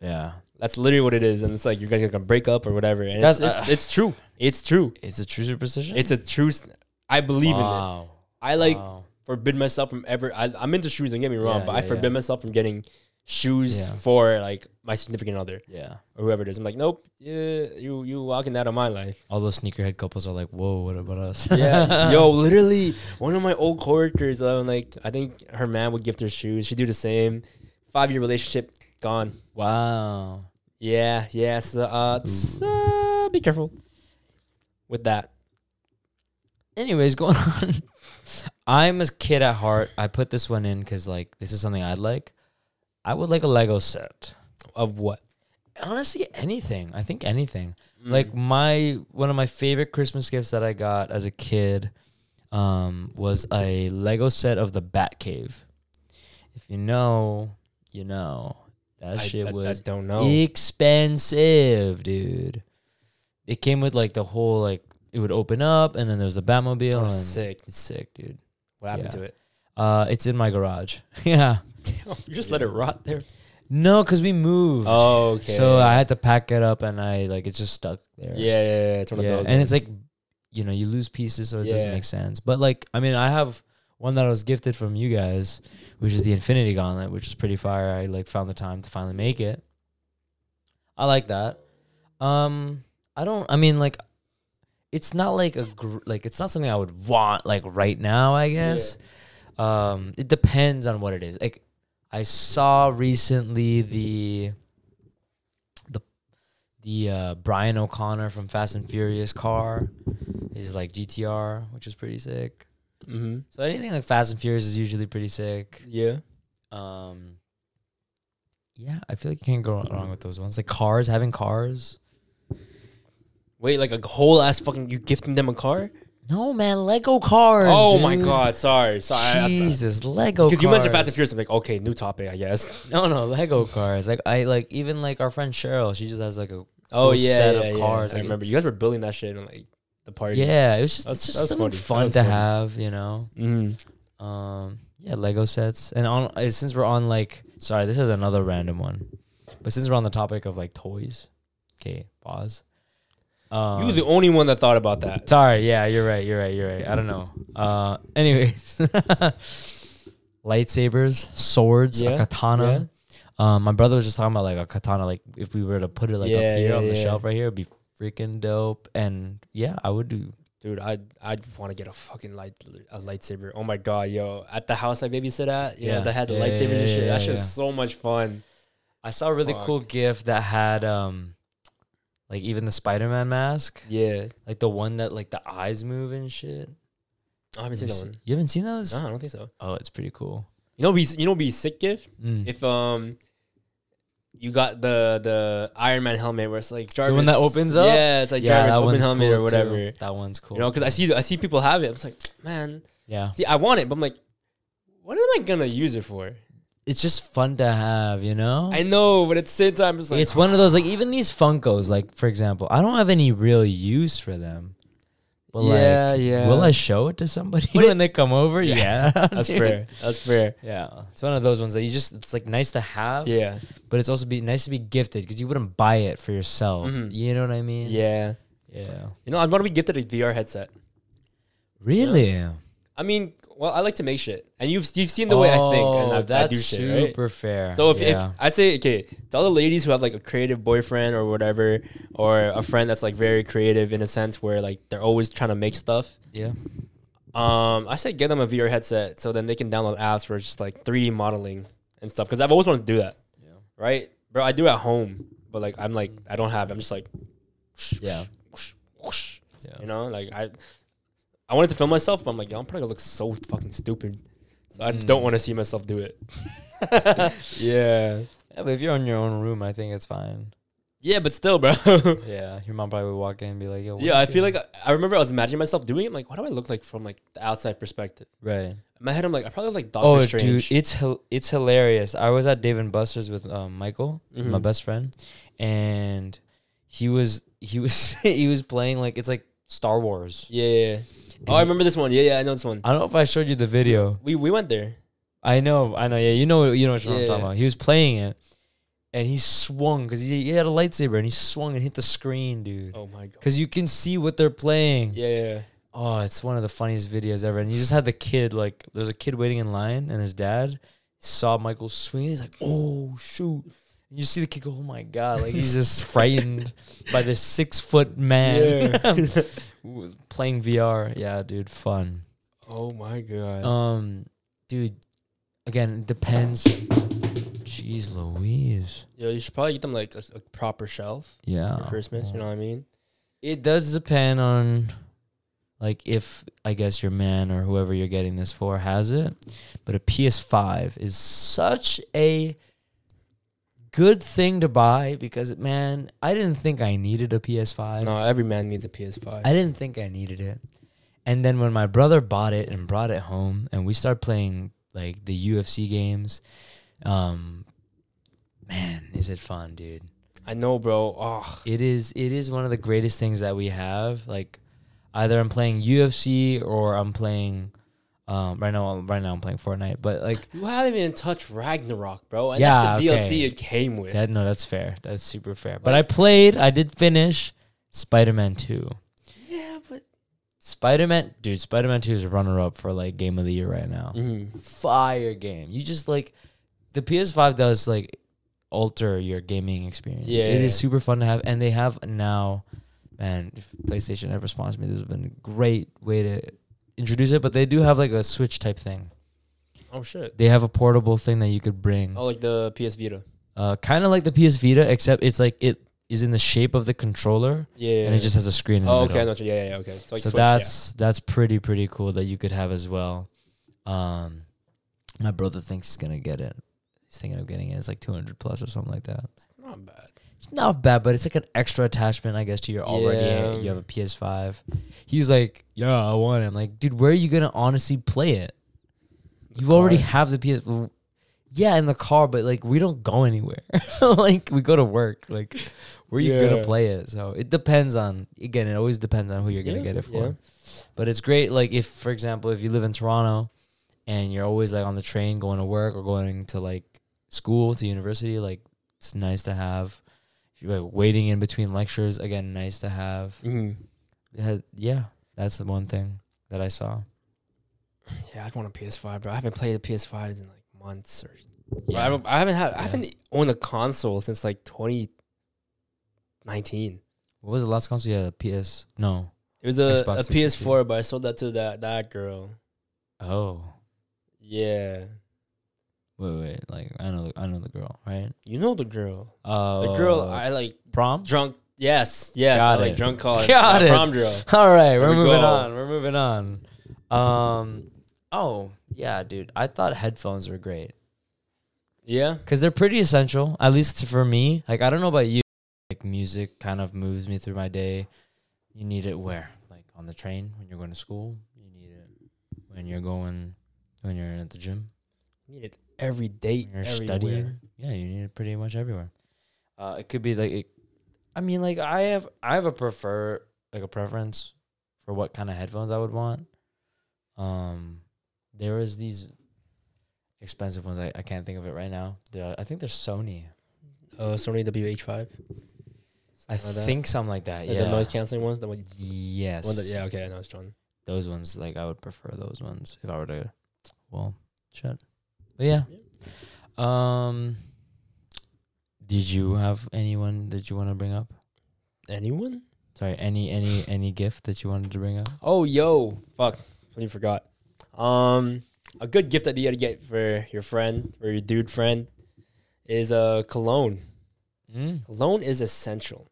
[SPEAKER 2] yeah,
[SPEAKER 1] That's literally what it is, and it's like you guys are gonna break up or whatever. And
[SPEAKER 2] That's-
[SPEAKER 1] it's, it's it's true. It's true.
[SPEAKER 2] it's a true superstition.
[SPEAKER 1] It's a true. I believe in it. I like
[SPEAKER 2] Wow.
[SPEAKER 1] forbid myself from ever. I, I'm into shoes. Don't get me wrong,
[SPEAKER 2] Yeah,
[SPEAKER 1] but I forbid
[SPEAKER 2] yeah.
[SPEAKER 1] myself from getting shoes
[SPEAKER 2] Yeah.
[SPEAKER 1] for like my significant other
[SPEAKER 2] yeah.
[SPEAKER 1] or whoever it is. I'm like, nope. Yeah, you you walking out of my life.
[SPEAKER 2] All those sneakerhead couples are like, "Whoa, what about us?"
[SPEAKER 1] Yeah, yo, literally, one of my old coworkers, um, like, I think her man would gift her shoes. She'd do the same. Five year relationship, gone.
[SPEAKER 2] wow.
[SPEAKER 1] Yeah, yeah. So, uh, uh, be careful with that.
[SPEAKER 2] Anyways, going on. I'm a kid at heart. I put this one in because like this is something I'd like. I would like a Lego set.
[SPEAKER 1] Of what?
[SPEAKER 2] Honestly, anything. I think anything.
[SPEAKER 1] Mm.
[SPEAKER 2] Like my one of my favorite Christmas gifts that I got as a kid um, was a Lego set of the Batcave. If you know, you know. That
[SPEAKER 1] I,
[SPEAKER 2] shit
[SPEAKER 1] I- I
[SPEAKER 2] was
[SPEAKER 1] don't know.
[SPEAKER 2] expensive, dude. It came with like the whole like it would open up and then there's the Batmobile
[SPEAKER 1] Oh,
[SPEAKER 2] and
[SPEAKER 1] sick.
[SPEAKER 2] it's sick, dude.
[SPEAKER 1] What happened
[SPEAKER 2] yeah.
[SPEAKER 1] to it?
[SPEAKER 2] Uh, it's in my garage. yeah.
[SPEAKER 1] You just let it rot there.
[SPEAKER 2] No, cause we moved.
[SPEAKER 1] Oh, okay.
[SPEAKER 2] So I had to pack it up and I like it's just stuck there.
[SPEAKER 1] Yeah, yeah, yeah. It's one
[SPEAKER 2] Yeah,
[SPEAKER 1] of those.
[SPEAKER 2] and it's like, you know, you lose pieces, so it doesn't make sense. But like, I mean, I have one that I was gifted from you guys, which is the Infinity Gauntlet, which is pretty fire. I like found the time to finally make it. I like that. Um, I don't. I mean, like, it's not like a gr- like it's not something I would want like right now. I guess. Um, it depends on what it is. Like, I saw recently the the the uh, Brian O'Connor from Fast and Furious car. He's like GTR, which is pretty sick.
[SPEAKER 1] Mm-hmm.
[SPEAKER 2] So anything like Fast and Furious is usually pretty sick.
[SPEAKER 1] Yeah.
[SPEAKER 2] Um, yeah, I feel like you can't go wrong with those ones. Like cars, having cars.
[SPEAKER 1] Wait, like a whole ass fucking you gifting them a car?
[SPEAKER 2] No man, Lego cars.
[SPEAKER 1] oh my
[SPEAKER 2] dude.
[SPEAKER 1] god, sorry, sorry.
[SPEAKER 2] Jesus, Lego.
[SPEAKER 1] Because you mentioned Fast and. Furious, I'm like, okay, new topic, I guess.
[SPEAKER 2] No, no, Lego cars. Like I like even like our friend Cheryl. She just has like a
[SPEAKER 1] Oh yeah,
[SPEAKER 2] set
[SPEAKER 1] yeah,
[SPEAKER 2] of
[SPEAKER 1] yeah.
[SPEAKER 2] cars,
[SPEAKER 1] I
[SPEAKER 2] like-
[SPEAKER 1] remember you guys were building that shit in like the party.
[SPEAKER 2] yeah. It was just
[SPEAKER 1] That's-
[SPEAKER 2] it's just something fun to
[SPEAKER 1] funny.
[SPEAKER 2] have, you know.
[SPEAKER 1] Mm-hmm.
[SPEAKER 2] Um, yeah, Lego sets. And on uh, since we're on like, sorry, this is another random one, but since we're on the topic of like toys, okay, pause. Um,
[SPEAKER 1] you were the only one that thought about that.
[SPEAKER 2] Sorry, yeah, you're right, you're right, you're right. I don't know. Uh, anyways, lightsabers, swords,
[SPEAKER 1] Yeah,
[SPEAKER 2] a katana. Um, my brother was just talking about like a katana. Like if we were to put it like
[SPEAKER 1] Yeah,
[SPEAKER 2] up here
[SPEAKER 1] yeah,
[SPEAKER 2] on the
[SPEAKER 1] yeah.
[SPEAKER 2] shelf right here, it'd be freaking dope. And yeah, I would do.
[SPEAKER 1] Dude, I I want to get a fucking light a lightsaber. Oh my god, yo! At the house I babysit at, you
[SPEAKER 2] Yeah.
[SPEAKER 1] know, they had the
[SPEAKER 2] Yeah,
[SPEAKER 1] lightsabers
[SPEAKER 2] yeah,
[SPEAKER 1] and shit.
[SPEAKER 2] yeah,
[SPEAKER 1] That's
[SPEAKER 2] yeah.
[SPEAKER 1] just so much fun.
[SPEAKER 2] I saw a really
[SPEAKER 1] Fuck.
[SPEAKER 2] cool gift that had um, like even the Spider Man mask,
[SPEAKER 1] Yeah,
[SPEAKER 2] like the one that like the eyes move and shit.
[SPEAKER 1] I haven't seen that one.
[SPEAKER 2] You haven't seen those?
[SPEAKER 1] No, I don't think so.
[SPEAKER 2] Oh, it's pretty cool.
[SPEAKER 1] You know, be you know, be sick gift
[SPEAKER 2] Mm.
[SPEAKER 1] if um. You got the the Iron Man helmet where it's like Jarvis.
[SPEAKER 2] one that opens up?
[SPEAKER 1] Yeah, it's like Jarvis open helmet or
[SPEAKER 2] cool,
[SPEAKER 1] whatever.
[SPEAKER 2] too. That one's cool.
[SPEAKER 1] You know, because I see I see people have it. I'm just like, man,
[SPEAKER 2] yeah,
[SPEAKER 1] see, I want it, but I'm like, what am I gonna use it for?
[SPEAKER 2] It's just fun to have. You know,
[SPEAKER 1] I know, but at the same time, it's like
[SPEAKER 2] it's one of those like even these Funkos. Like for example, I don't have any real use for them. But
[SPEAKER 1] yeah,
[SPEAKER 2] like,
[SPEAKER 1] yeah.
[SPEAKER 2] will I show it to somebody
[SPEAKER 1] But
[SPEAKER 2] when they come over?
[SPEAKER 1] Yeah.
[SPEAKER 2] Yeah,
[SPEAKER 1] That's fair. That's fair.
[SPEAKER 2] Yeah, it's one of those ones that you just it's like nice to have.
[SPEAKER 1] Yeah,
[SPEAKER 2] but it's also be nice to be gifted because you wouldn't buy it for yourself.
[SPEAKER 1] Mhm.
[SPEAKER 2] You know what I mean?
[SPEAKER 1] yeah.
[SPEAKER 2] Yeah.
[SPEAKER 1] You know, I'm gonna be gifted a VR headset.
[SPEAKER 2] Really? Yeah.
[SPEAKER 1] I mean, well, I like to make shit, and you've you've seen the way I think, and
[SPEAKER 2] Oh,
[SPEAKER 1] I, I
[SPEAKER 2] that's
[SPEAKER 1] do shit. Right?
[SPEAKER 2] super fair.
[SPEAKER 1] So if,
[SPEAKER 2] yeah.
[SPEAKER 1] if I say okay, to all the ladies who have like a creative boyfriend or whatever, or a friend that's like very creative in a sense where like they're always trying to make stuff.
[SPEAKER 2] yeah,
[SPEAKER 1] Um, I say get them a VR headset so then they can download apps for just like 3D modeling and stuff. Because I've always wanted to do that,
[SPEAKER 2] yeah,
[SPEAKER 1] right, bro? I do at home, but like I'm like I don't have. I'm just like,
[SPEAKER 2] yeah, yeah.
[SPEAKER 1] you know, like I, I wanted to film myself, but I'm like, yo, I'm probably gonna look so fucking stupid, so I
[SPEAKER 2] Mm.
[SPEAKER 1] don't want to see myself do it. yeah,
[SPEAKER 2] Yeah, but if you're in your own room, I think it's fine.
[SPEAKER 1] yeah, but still, bro.
[SPEAKER 2] Yeah, your mom probably would walk in and be like, "Yo, what
[SPEAKER 1] yeah,
[SPEAKER 2] you
[SPEAKER 1] I feel
[SPEAKER 2] doing?"
[SPEAKER 1] like I, I remember I was imagining myself doing it. I'm like, what do I look like from like the outside perspective?
[SPEAKER 2] right."
[SPEAKER 1] In my head, I'm like, I probably look like Doctor
[SPEAKER 2] Oh,
[SPEAKER 1] Strange.
[SPEAKER 2] dude, it's hil- it's hilarious. I was at Dave and Buster's with um, Michael, my
[SPEAKER 1] Mhm.
[SPEAKER 2] best friend, and he was he was he was playing like it's like Star Wars.
[SPEAKER 1] yeah, yeah, yeah. Oh, I remember this one. Yeah, yeah, I know this one.
[SPEAKER 2] I don't know if I showed you the video.
[SPEAKER 1] We we went there.
[SPEAKER 2] I know, I know. Yeah, you know, you know what I'm
[SPEAKER 1] Yeah.
[SPEAKER 2] talking about. He was playing it, and he swung because he, he had a lightsaber, and he swung and hit the screen, dude.
[SPEAKER 1] Oh my god.
[SPEAKER 2] Because you can see what they're playing.
[SPEAKER 1] Yeah, yeah.
[SPEAKER 2] Oh, it's one of the funniest videos ever. And you just had the kid like, there's a kid waiting in line, and his dad saw Michael swing. He's like, "Oh shoot!" And you see the kid go, "Oh my god!" Like he's just frightened by this six foot man playing VR. Yeah, dude, fun.
[SPEAKER 1] Oh my god.
[SPEAKER 2] Um, dude, again, it depends. Jeez Louise.
[SPEAKER 1] Yo, you should probably get them like a, a proper shelf
[SPEAKER 2] Yeah.
[SPEAKER 1] for Christmas. You know what I mean?
[SPEAKER 2] It does depend on like if I guess your man or whoever you're getting this for has it. But a PS5 is such a good thing to buy because man, I didn't think I needed a PS5.
[SPEAKER 1] No, every man needs a PS5.
[SPEAKER 2] I didn't think I needed it. And then when my brother bought it and brought it home and we started playing like the UFC games, um man, is it fun, dude.
[SPEAKER 1] I know, bro. Oh,
[SPEAKER 2] It is it is one of the greatest things that we have. Like either I'm playing UFC or I'm playing um right now right now I'm playing Fortnite, but like
[SPEAKER 1] you haven't even touched Ragnarok, bro. And
[SPEAKER 2] Yeah,
[SPEAKER 1] that's the
[SPEAKER 2] okay.
[SPEAKER 1] DLC it came with.
[SPEAKER 2] that no, that's fair. That's super fair. But I played, I did finish Spider-Man 2.
[SPEAKER 1] yeah, but.
[SPEAKER 2] Spider-Man, dude, Spider-Man 2 is runner up for like game of the year right now.
[SPEAKER 1] Mhm.
[SPEAKER 2] Fire game. You just like the PS5 does like alter your gaming experience.
[SPEAKER 1] Yeah,
[SPEAKER 2] It is
[SPEAKER 1] yeah.
[SPEAKER 2] super fun to have and they have now man, if PlayStation ever sponsors me, this has been a great way to introduce it, but they do have like a Switch type thing.
[SPEAKER 1] Oh shit.
[SPEAKER 2] They have a portable thing that you could bring.
[SPEAKER 1] Oh, like the PS Vita.
[SPEAKER 2] Uh kind of like the PS Vita except it's like it is in the shape of the controller
[SPEAKER 1] Yeah.
[SPEAKER 2] and it just has a screen in
[SPEAKER 1] Oh, okay. I
[SPEAKER 2] middle.
[SPEAKER 1] know what you- yeah, yeah, yeah, okay. So, like
[SPEAKER 2] so
[SPEAKER 1] Switch,
[SPEAKER 2] that's that's pretty pretty cool that you could have as well. Um, my brother thinks he's gonna get it. He's thinking of getting it. It's like two hundred plus or something like that.
[SPEAKER 1] yeah. not bad.
[SPEAKER 2] It's not bad, but it's like an extra attachment, I guess, to your already.
[SPEAKER 1] Uh, yeah.
[SPEAKER 2] You have a PS5. He's like, yeah, I want it. I'm like, dude, where are you gonna honestly play it?
[SPEAKER 1] The
[SPEAKER 2] You already have the PS. Yeah, in the car, but like we don't go anywhere. like we go to work. Like where are you
[SPEAKER 1] Yeah.
[SPEAKER 2] gonna play it? So it depends on. Again, it always depends on who you're gonna
[SPEAKER 1] Yeah,
[SPEAKER 2] get it for. But it's great. Like if, for example, if you live in Toronto and you're always like on the train going to work or going to like school to university, like it's nice to have. If you're like waiting in between lectures, again, nice to have.
[SPEAKER 1] Mhm.
[SPEAKER 2] Has, yeah, that's the one thing that I saw.
[SPEAKER 1] Yeah, I want a PS5, bro. I haven't played a PS5 in like months or. Bro,
[SPEAKER 2] Yeah.
[SPEAKER 1] I, I haven't had. I haven't owned a console since like 2019.
[SPEAKER 2] What was the last console you had? A PS? No.
[SPEAKER 1] It was a,
[SPEAKER 2] Xbox
[SPEAKER 1] a PS4, but I sold that to that that girl.
[SPEAKER 2] Oh.
[SPEAKER 1] Yeah,
[SPEAKER 2] Wait, wait. Like I know, I know the girl, right?
[SPEAKER 1] you know the girl.
[SPEAKER 2] Uh,
[SPEAKER 1] The girl I like
[SPEAKER 2] prom.
[SPEAKER 1] drunk. Yes, yes.
[SPEAKER 2] Got
[SPEAKER 1] I like drunk call.
[SPEAKER 2] Got it.
[SPEAKER 1] Prom girl.
[SPEAKER 2] All right, we're
[SPEAKER 1] we
[SPEAKER 2] moving
[SPEAKER 1] go.
[SPEAKER 2] on. We're moving on. Um. Oh yeah, dude. I thought headphones were great
[SPEAKER 1] Yeah.
[SPEAKER 2] because they're pretty essential. At least for me. Like I don't know about you. Like music kind of moves me through my day. You need it where? Like on the train when you're going to school. You need it when you're going when you're at the gym.
[SPEAKER 1] Need it every day,
[SPEAKER 2] When you're
[SPEAKER 1] everywhere.
[SPEAKER 2] studying. Yeah, you need it pretty much everywhere. Uh, it could be like, it, I mean, like I have, I have a prefer, like a preference for what kind of headphones I would want. Um, there is these expensive ones. I, I can't think of it right now. They're, I think they're Sony.
[SPEAKER 1] Uh, Sony WH5.
[SPEAKER 2] I
[SPEAKER 1] Something like that.
[SPEAKER 2] think something like that.
[SPEAKER 1] Like
[SPEAKER 2] yeah.
[SPEAKER 1] The noise canceling ones. The one,
[SPEAKER 2] yes.
[SPEAKER 1] one that, yeah. Okay, I know it's John.
[SPEAKER 2] Those ones, like I would prefer those ones if I were to, well, shut. But yeah. Um. Did you have anyone that you want to bring up?
[SPEAKER 1] Anyone?
[SPEAKER 2] Sorry, any any any gift that you wanted to bring up?
[SPEAKER 1] Oh, yo, fuck, completely forgot. Um, a good gift that you gotta get for your friend or your dude friend is a cologne.
[SPEAKER 2] Mm.
[SPEAKER 1] Cologne is essential.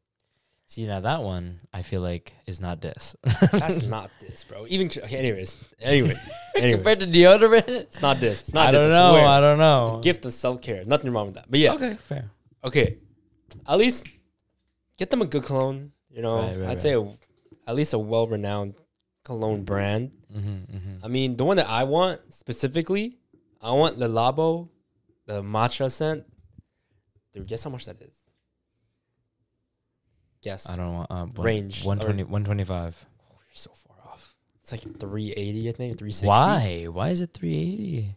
[SPEAKER 2] See now that one I feel like is not this.
[SPEAKER 1] That's not this, bro. Even okay, anyways, anyways, anyways,
[SPEAKER 2] Compared to deodorant,
[SPEAKER 1] it's not this. It's not this.
[SPEAKER 2] I
[SPEAKER 1] this.
[SPEAKER 2] don't know. I don't
[SPEAKER 1] The
[SPEAKER 2] know.
[SPEAKER 1] gift of self care. Nothing wrong with that. But yeah,
[SPEAKER 2] Okay, fair.
[SPEAKER 1] okay. At least get them a good cologne. You know,
[SPEAKER 2] Right, right,
[SPEAKER 1] I'd
[SPEAKER 2] right.
[SPEAKER 1] say a, at least a well renowned cologne brand.
[SPEAKER 2] Mm-hmm, mm-hmm.
[SPEAKER 1] I mean, the one that I want specifically, I want Le Labo, the matcha scent. Dude, guess how much that is? Guess.
[SPEAKER 2] I don't want um, one,
[SPEAKER 1] Range,
[SPEAKER 2] 120, 125.
[SPEAKER 1] Oh, You're so far off. It's like 380, I think, 360.
[SPEAKER 2] Why? Why is it 380?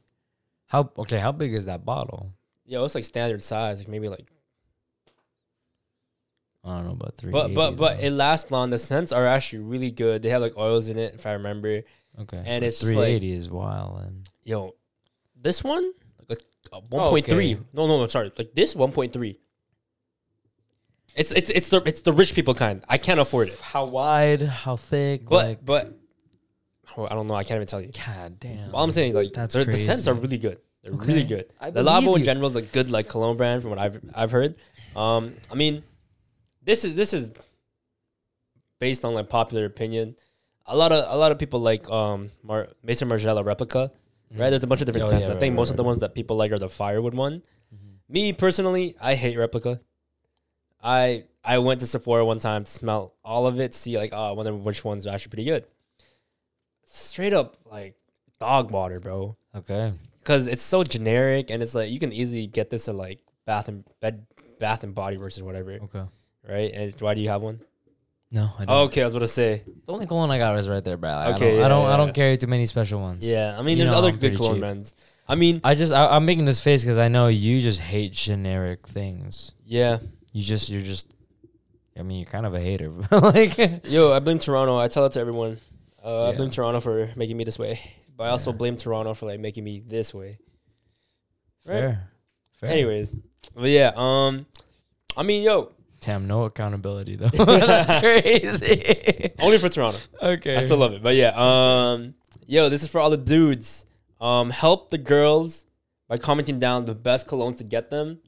[SPEAKER 2] How okay? How big is that bottle?
[SPEAKER 1] Yo, it's like standard size, like maybe like.
[SPEAKER 2] I don't know about three.
[SPEAKER 1] But but but
[SPEAKER 2] though.
[SPEAKER 1] it lasts long. The scents are actually really good. They have like oils in it, if I remember.
[SPEAKER 2] okay,
[SPEAKER 1] and it's just like-
[SPEAKER 2] 380 is wild. And
[SPEAKER 1] Yo, this one like
[SPEAKER 2] Oh,
[SPEAKER 1] 1.3.
[SPEAKER 2] okay.
[SPEAKER 1] No, no, no, sorry. Like this 1.3. It's it's it's the it's the rich people kind. I can't afford it.
[SPEAKER 2] how wide? How thick?
[SPEAKER 1] But
[SPEAKER 2] like,
[SPEAKER 1] but oh, I don't know. I can't even tell you.
[SPEAKER 2] God damn.
[SPEAKER 1] All I'm saying like
[SPEAKER 2] That's
[SPEAKER 1] they're- the scents are really good. They're
[SPEAKER 2] Okay.
[SPEAKER 1] really good.
[SPEAKER 2] I
[SPEAKER 1] the
[SPEAKER 2] believe
[SPEAKER 1] Labo in
[SPEAKER 2] you.
[SPEAKER 1] general is a good like cologne brand from what I've I've heard. Um, I mean, this is this is based on like popular opinion. A lot of a lot of people like um Mar- Maison Margiela replica. Right, there's a bunch of different
[SPEAKER 2] Oh,
[SPEAKER 1] scents.
[SPEAKER 2] yeah,
[SPEAKER 1] I
[SPEAKER 2] right,
[SPEAKER 1] think
[SPEAKER 2] right,
[SPEAKER 1] most of the ones that people like are the firewood one.
[SPEAKER 2] Mhm.
[SPEAKER 1] Me personally, I hate replica. I I went to Sephora one time to smell all of it, see like oh, I wonder which ones are actually pretty good. Straight up like dog water, bro.
[SPEAKER 2] Okay.
[SPEAKER 1] Because it's so generic and it's like you can easily get this at like Bath and Bed Bath and Body versus whatever,
[SPEAKER 2] Okay.
[SPEAKER 1] right? And why do you have one?
[SPEAKER 2] No, I don't.
[SPEAKER 1] Okay, I was about to say.
[SPEAKER 2] The only cologne I got is right there, bro. Like,
[SPEAKER 1] Okay,
[SPEAKER 2] I don't.
[SPEAKER 1] yeah,
[SPEAKER 2] I don't, I don't carry too many special ones.
[SPEAKER 1] Yeah, I mean,
[SPEAKER 2] You
[SPEAKER 1] there's
[SPEAKER 2] know
[SPEAKER 1] other
[SPEAKER 2] I'm
[SPEAKER 1] good cologne
[SPEAKER 2] cheap.
[SPEAKER 1] brands. I mean,
[SPEAKER 2] I just I, I'm making this face because I know you just hate generic things.
[SPEAKER 1] yeah.
[SPEAKER 2] You just you're just. I mean, you're kind of a hater. like.
[SPEAKER 1] Yo, I blame Toronto. I tell it to everyone. Uh, I blame Toronto for making me this way, but I also
[SPEAKER 2] Yeah.
[SPEAKER 1] blame Toronto for like making me this way. Right.
[SPEAKER 2] Fair. Fair.
[SPEAKER 1] Anyways, but yeah, um, I mean, yo,
[SPEAKER 2] Damn, no accountability though. That's crazy.
[SPEAKER 1] only for Toronto.
[SPEAKER 2] okay.
[SPEAKER 1] I still love it, but yeah, um, yo, this is for all the dudes. Um, help the girls by commenting down the best colognes to get them,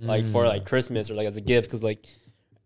[SPEAKER 1] like for
[SPEAKER 2] Mm.
[SPEAKER 1] like Christmas or like as a gift, because like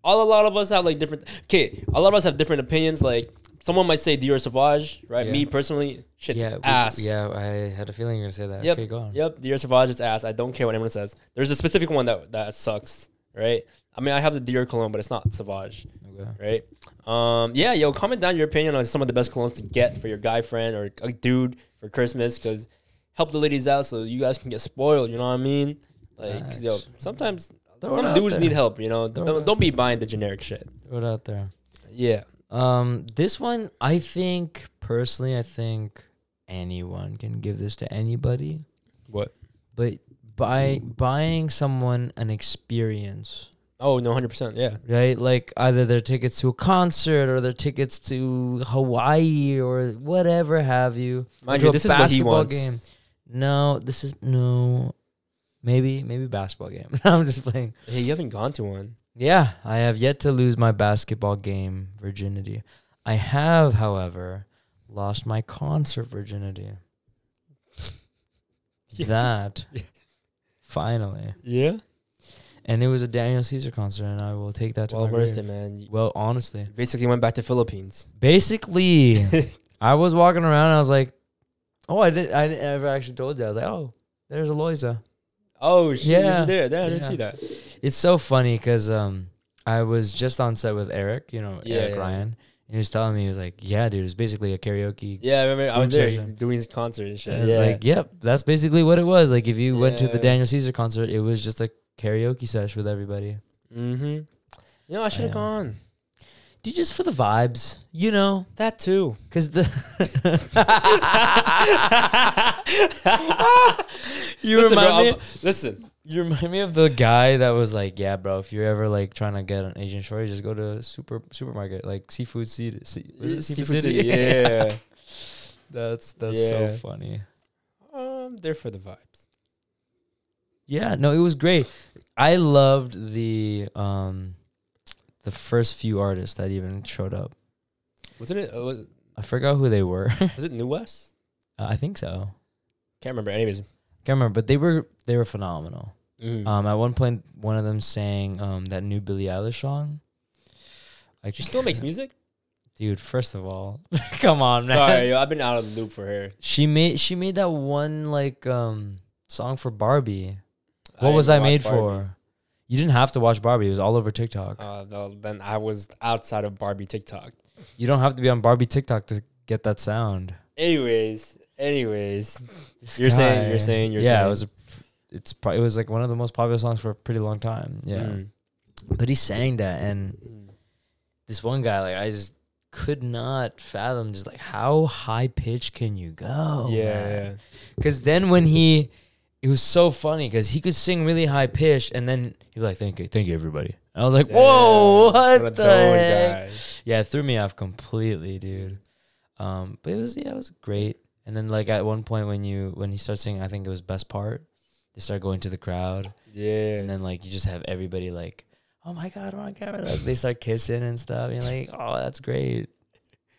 [SPEAKER 1] all a lot of us have like different. Okay, a lot of us have different opinions. Like someone might say Dior Sauvage, right?
[SPEAKER 2] Yeah.
[SPEAKER 1] Me personally, shit's
[SPEAKER 2] yeah, we-
[SPEAKER 1] ass.
[SPEAKER 2] Yeah, I had a feeling you're gonna say that.
[SPEAKER 1] Yep.
[SPEAKER 2] Okay, go on.
[SPEAKER 1] Yep, Dior Sauvage is ass. I don't care what anyone says. There's a specific one that that sucks, right? I mean, I have the Dior cologne, but it's not Sauvage,
[SPEAKER 2] Okay.
[SPEAKER 1] right? Um, yeah, yo, comment down your opinion on some of the best colognes to get for your guy friend or a dude for Christmas, because help the ladies out so you guys can get spoiled. You know what I mean? Like, yo, sometimes
[SPEAKER 2] Throw it
[SPEAKER 1] some
[SPEAKER 2] out
[SPEAKER 1] dudes
[SPEAKER 2] there.
[SPEAKER 1] need help. You know,
[SPEAKER 2] Throw it
[SPEAKER 1] don't,
[SPEAKER 2] out
[SPEAKER 1] don't be buying the generic shit.
[SPEAKER 2] Throw it out there.
[SPEAKER 1] Yeah,
[SPEAKER 2] Um, this one, I think personally, I think anyone can give this to anybody.
[SPEAKER 1] What?
[SPEAKER 2] But by buying someone an experience,
[SPEAKER 1] Oh no, hundred percent. Yeah,
[SPEAKER 2] right? Like either their tickets to a concert or their tickets to Hawaii or whatever have you.
[SPEAKER 1] mind
[SPEAKER 2] to
[SPEAKER 1] you,
[SPEAKER 2] a
[SPEAKER 1] this is what he
[SPEAKER 2] basketball
[SPEAKER 1] wants.
[SPEAKER 2] game. No, this is no. Maybe maybe basketball game. I'm just playing.
[SPEAKER 1] Hey, you haven't gone to one.
[SPEAKER 2] Yeah, I have yet to lose my basketball game virginity. I have, however, lost my concert virginity.
[SPEAKER 1] Yeah.
[SPEAKER 2] That
[SPEAKER 1] Yeah.
[SPEAKER 2] finally.
[SPEAKER 1] Yeah,
[SPEAKER 2] And it was a Daniel Caesar concert and I will take that to
[SPEAKER 1] well
[SPEAKER 2] my
[SPEAKER 1] worth it, man.
[SPEAKER 2] Well, honestly.
[SPEAKER 1] basically went back to Philippines.
[SPEAKER 2] Basically, I was walking around. and I was like, oh, I didn't. I didn't actually told you. I was like, oh, there's Aloysia.
[SPEAKER 1] Oh, shit,
[SPEAKER 2] Yeah.
[SPEAKER 1] there. There, I didn't see that.
[SPEAKER 2] It's so funny because um, I was just on set with Eric. You know,
[SPEAKER 1] Yeah,
[SPEAKER 2] Eric
[SPEAKER 1] yeah.
[SPEAKER 2] Ryan. And he was telling me, he was like, yeah, dude, it's basically a karaoke.
[SPEAKER 1] Yeah, I remember I was there
[SPEAKER 2] session.
[SPEAKER 1] doing his concert and shit.
[SPEAKER 2] And it's
[SPEAKER 1] yeah.
[SPEAKER 2] like, yep, that's basically what it was. Like if you went to the
[SPEAKER 1] Yeah.
[SPEAKER 2] Daniel Caesar concert, it was just a karaoke sesh with everybody.
[SPEAKER 1] mm-hmm. You know, I should have
[SPEAKER 2] Yeah.
[SPEAKER 1] gone.
[SPEAKER 2] Dude, just for the vibes, you know,
[SPEAKER 1] That too.
[SPEAKER 2] because the you
[SPEAKER 1] listen, bro,
[SPEAKER 2] remind me.
[SPEAKER 1] I'll- listen.
[SPEAKER 2] You remind me of the guy that was like, "Yeah, bro, if you're ever like trying to get an Asian shorty, just go to super supermarket like seafood city. Was it seafood, city?
[SPEAKER 1] Yeah.
[SPEAKER 2] that's that's
[SPEAKER 1] Yeah.
[SPEAKER 2] so funny.
[SPEAKER 1] um, there for the vibes.
[SPEAKER 2] Yeah, no, it was great. I loved the um the first few artists that even showed up.
[SPEAKER 1] Wasn't it? Uh, was,
[SPEAKER 2] I forgot who they were.
[SPEAKER 1] was it New West?
[SPEAKER 2] Uh, I think so.
[SPEAKER 1] Can't remember. Anyways.
[SPEAKER 2] Can't remember, but they were they were phenomenal.
[SPEAKER 1] Mm.
[SPEAKER 2] Um, at one point, one of them sang um that new Billie Eilish song. I
[SPEAKER 1] she still makes music.
[SPEAKER 2] dude. First of all, come on, man.
[SPEAKER 1] Sorry, yo, I've been out of the loop for her.
[SPEAKER 2] She made she made that one like um song for Barbie. What
[SPEAKER 1] didn't
[SPEAKER 2] was I made
[SPEAKER 1] Barbie.
[SPEAKER 2] for? You didn't have to watch Barbie. It was all over TikTok.
[SPEAKER 1] Uh, though, then I was outside of Barbie TikTok.
[SPEAKER 2] you don't have to be on Barbie TikTok to get that sound.
[SPEAKER 1] Anyways, anyways,
[SPEAKER 2] This
[SPEAKER 1] You're saying- you're saying- you're saying
[SPEAKER 2] yeah,
[SPEAKER 1] saying.
[SPEAKER 2] it was. A, it's probably it was like one of the most popular songs for a pretty long time. Yeah,
[SPEAKER 1] Mm.
[SPEAKER 2] but he sang that, and
[SPEAKER 1] Mm.
[SPEAKER 2] this one guy, like I just could not fathom, just like how high pitched can you go?
[SPEAKER 1] yeah, yeah.
[SPEAKER 2] Because then when he, it was so funny because he could sing really high pitched, and then he'd be like, "Thank you, thank you, everybody." And I was like, "Whoa,
[SPEAKER 1] Damn,
[SPEAKER 2] what the
[SPEAKER 1] those
[SPEAKER 2] heck?"
[SPEAKER 1] guys.
[SPEAKER 2] Yeah, it threw me off completely, dude. Um, but it was yeah, it was great. And then like at one point when you when he started singing, I think it was best part. They start going to the crowd,
[SPEAKER 1] Yeah.
[SPEAKER 2] and then like you just have everybody like, "Oh my god, oh my god!" Like they start kissing and stuff. And you're like, "Oh, that's great."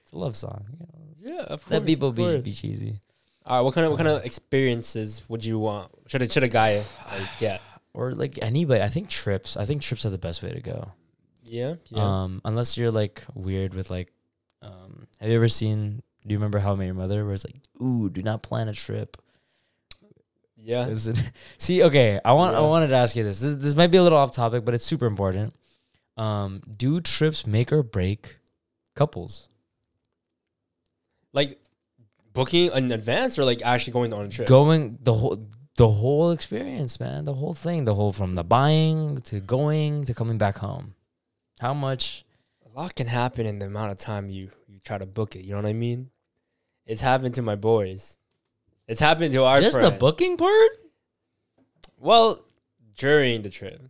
[SPEAKER 2] It's a love song. You know?
[SPEAKER 1] yeah, of course.
[SPEAKER 2] Let people be, be cheesy.
[SPEAKER 1] All right, what kind of what kind of experiences would you want? Should a should a guy like get?
[SPEAKER 2] or like anybody. I think trips. I think trips are the best way to go.
[SPEAKER 1] Yeah, yeah.
[SPEAKER 2] Um, unless you're like weird with like, um, have you ever seen? Do you remember How I Met Your Mother? Where it's like, ooh, do not plan a trip.
[SPEAKER 1] yeah.
[SPEAKER 2] It- See, okay, I want I wanted to ask you this. this. This might be a little off topic, but it's super important. Um, do trips make or break couples?
[SPEAKER 1] Like booking in advance or like actually going on a trip.
[SPEAKER 2] Going the whole the whole experience, man, the whole thing, the whole from the buying to going to coming back home. How much?
[SPEAKER 1] A lot can happen in the amount of time you you try to book it. You know what I mean? It's happened to my boys. It's happened to our
[SPEAKER 2] Just the booking part?
[SPEAKER 1] Well, during the trip.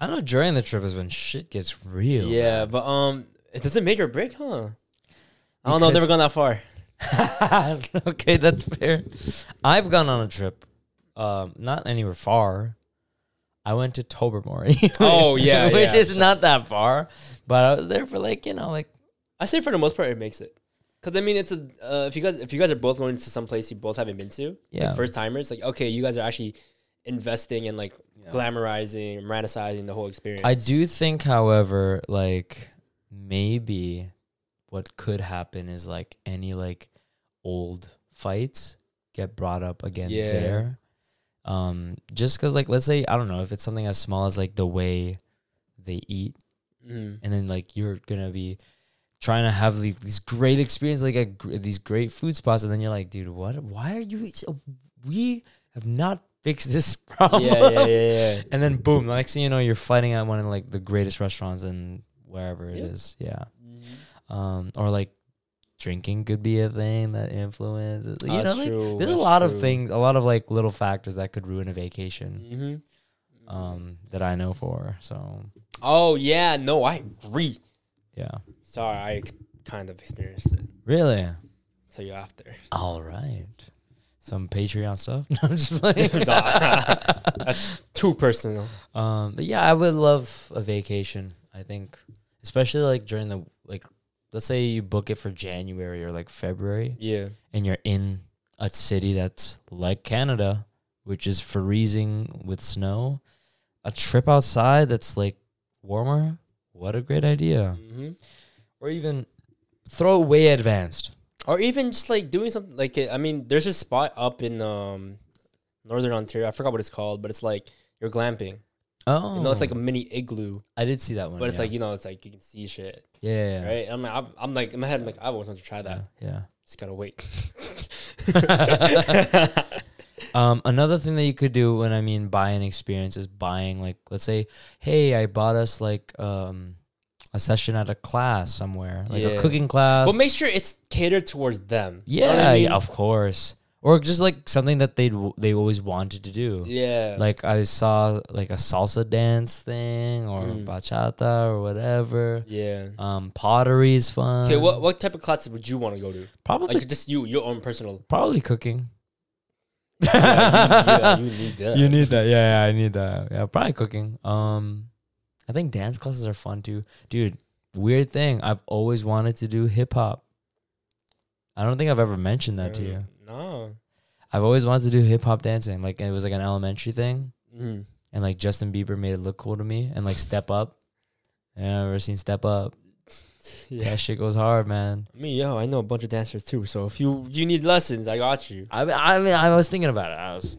[SPEAKER 2] I know during the trip is when shit gets real.
[SPEAKER 1] yeah, but um, it doesn't make or break, huh? I don't know. I've
[SPEAKER 2] Because-
[SPEAKER 1] never gone that far.
[SPEAKER 2] okay, that's fair. I've gone on a trip, um, not anywhere far. I went to Tobermory.
[SPEAKER 1] Oh, yeah,
[SPEAKER 2] which
[SPEAKER 1] yeah.
[SPEAKER 2] is not that far, but I was there for like you know like
[SPEAKER 1] I say for the most part it makes it. Cause I mean it's a uh, if you guys if you guys are both going to some place you both haven't been to,
[SPEAKER 2] Yeah.
[SPEAKER 1] like first timers, like okay, you guys are actually investing and like glamorizing, romanticizing the whole experience.
[SPEAKER 2] I do think, however, like maybe what could happen is like any like old fights get brought up again
[SPEAKER 1] Yeah.
[SPEAKER 2] there. Um, just because like let's say I don't know if it's something as small as like the way they eat
[SPEAKER 1] Mhm.
[SPEAKER 2] and then like you're gonna be trying to have like, these great experiences like a, gr- these great food spots and then you're like dude what why are you so we have not fixed this problem
[SPEAKER 1] yeah, yeah, yeah, yeah.
[SPEAKER 2] and then boom the next thing you know you're fighting at one of like the greatest restaurants in wherever it
[SPEAKER 1] Yeah.
[SPEAKER 2] is yeah um or like drinking could be a thing that influences you know like
[SPEAKER 1] true,
[SPEAKER 2] there's a
[SPEAKER 1] that's
[SPEAKER 2] lot of things a lot of like little factors that could ruin a vacation
[SPEAKER 1] Mhm.
[SPEAKER 2] um that i know for so
[SPEAKER 1] Oh yeah, no, I agree.
[SPEAKER 2] yeah
[SPEAKER 1] Sorry, I ex- kind of experienced it.
[SPEAKER 2] really
[SPEAKER 1] Tell you after.
[SPEAKER 2] All right. Some Patreon stuff. No, I'm just playing.
[SPEAKER 1] That's too personal.
[SPEAKER 2] um, but yeah, I would love a vacation. I think, especially like during the like, let's say you book it for January or like February,
[SPEAKER 1] Yeah.
[SPEAKER 2] and you're in a city that's like Canada, which is freezing with snow. A trip outside that's like warmer. What a great idea.
[SPEAKER 1] Mm-hmm.
[SPEAKER 2] Or even throw way advanced.
[SPEAKER 1] or even just like doing something like I mean, there's a spot up in um northern Ontario. I forgot what it's called, but it's like you're glamping.
[SPEAKER 2] Oh,
[SPEAKER 1] You know, it's like a mini igloo,
[SPEAKER 2] I did see that one,
[SPEAKER 1] but it's
[SPEAKER 2] yeah.
[SPEAKER 1] like you know, it's like you can see shit,
[SPEAKER 2] yeah, yeah, yeah.
[SPEAKER 1] right? I'm like, I'm, I'm like in my head, I'm like, I always want to try that.
[SPEAKER 2] yeah.
[SPEAKER 1] Just gotta wait.
[SPEAKER 2] Um, another thing that you could do when I mean buy an experience is buying like let's say, hey, I bought us like um a session at a class somewhere, like
[SPEAKER 1] Yeah.
[SPEAKER 2] a cooking class.
[SPEAKER 1] but make sure it's catered towards them. You know I mean?
[SPEAKER 2] yeah, of course. Or just like something that they they always wanted to do.
[SPEAKER 1] yeah.
[SPEAKER 2] Like I saw like a salsa dance thing or
[SPEAKER 1] Mm.
[SPEAKER 2] bachata or whatever.
[SPEAKER 1] yeah.
[SPEAKER 2] Um, pottery is fun.
[SPEAKER 1] Okay, what what type of classes would you want to go to?
[SPEAKER 2] Probably
[SPEAKER 1] Like just you, your own personal.
[SPEAKER 2] probably cooking.
[SPEAKER 1] yeah, you, yeah, you need that.
[SPEAKER 2] You need that. Yeah, yeah, I need that. Yeah, probably cooking. Um, I think dance classes are fun too, dude. Weird thing. I've always wanted to do hip hop. I don't think I've ever mentioned that to you.
[SPEAKER 1] No.
[SPEAKER 2] I've always wanted to do hip hop dancing. Like it was like an elementary thing,
[SPEAKER 1] Mm.
[SPEAKER 2] and like Justin Bieber made it look cool to me, and like Step Up. Yeah, I've never seen Step Up.
[SPEAKER 1] Yeah.
[SPEAKER 2] That shit goes hard, man.
[SPEAKER 1] I mean, yo, I know a bunch of dancers too. So if you you need lessons, I got you.
[SPEAKER 2] I mean, I mean, I was thinking about it. I was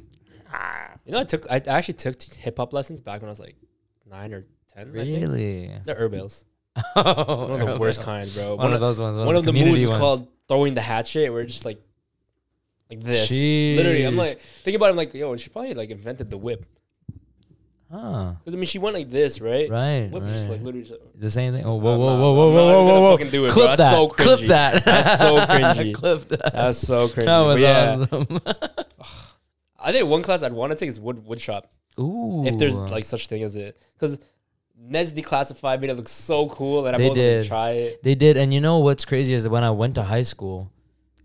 [SPEAKER 2] ah,
[SPEAKER 1] You know, I took I actually took hip hop lessons back when I was like nine or ten.
[SPEAKER 2] Really
[SPEAKER 1] They're Urbales.
[SPEAKER 2] one
[SPEAKER 1] One of the worst kind, bro.
[SPEAKER 2] One, of those ones.
[SPEAKER 1] one of the moves
[SPEAKER 2] ones.
[SPEAKER 1] called throwing the hatchet. We're just like like this. Literally, I'm like thinking about. It, I'm like, yo, she probably like invented the whip.
[SPEAKER 2] Huh.
[SPEAKER 1] Because I mean, she went like this, right?
[SPEAKER 2] Right.
[SPEAKER 1] Whip
[SPEAKER 2] right.
[SPEAKER 1] just like literally. Just,
[SPEAKER 2] the same thing. Oh, whoa, whoa, whoa, whoa, whoa, whoa, whoa, whoa!
[SPEAKER 1] fucking do it, bro.
[SPEAKER 2] Clip
[SPEAKER 1] That's
[SPEAKER 2] that.
[SPEAKER 1] so
[SPEAKER 2] Clip that.
[SPEAKER 1] That's so cringy.
[SPEAKER 2] Clip that.
[SPEAKER 1] That's so cringy.
[SPEAKER 2] that was
[SPEAKER 1] But yeah,
[SPEAKER 2] awesome.
[SPEAKER 1] I think one class I'd want to take is wood wood shop.
[SPEAKER 2] Ooh.
[SPEAKER 1] if there's like such thing as it, because Ned's Declassified made it look so cool, and I wanted to try it.
[SPEAKER 2] they did, and you know what's crazy is that when I went to high school,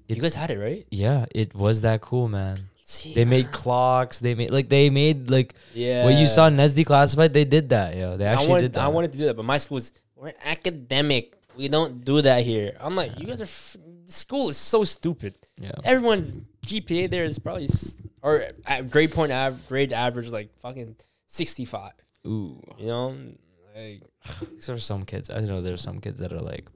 [SPEAKER 2] It-
[SPEAKER 1] you guys had it right?
[SPEAKER 2] yeah, it was that cool, man.
[SPEAKER 1] See,
[SPEAKER 2] They made clocks. They made like they made like
[SPEAKER 1] yeah.
[SPEAKER 2] what you saw in Ned's Declassified. They did that, yo. They
[SPEAKER 1] I
[SPEAKER 2] actually
[SPEAKER 1] wanted,
[SPEAKER 2] did that.
[SPEAKER 1] I wanted to do that, but my school was we're academic. We don't do that here. I'm like, you guys are. F- school is so stupid.
[SPEAKER 2] yeah.
[SPEAKER 1] Everyone's GPA there is probably s- or at grade point av- grade average like fucking sixty five.
[SPEAKER 2] Ooh.
[SPEAKER 1] You know, like
[SPEAKER 2] for some kids, I know there's some kids that are like,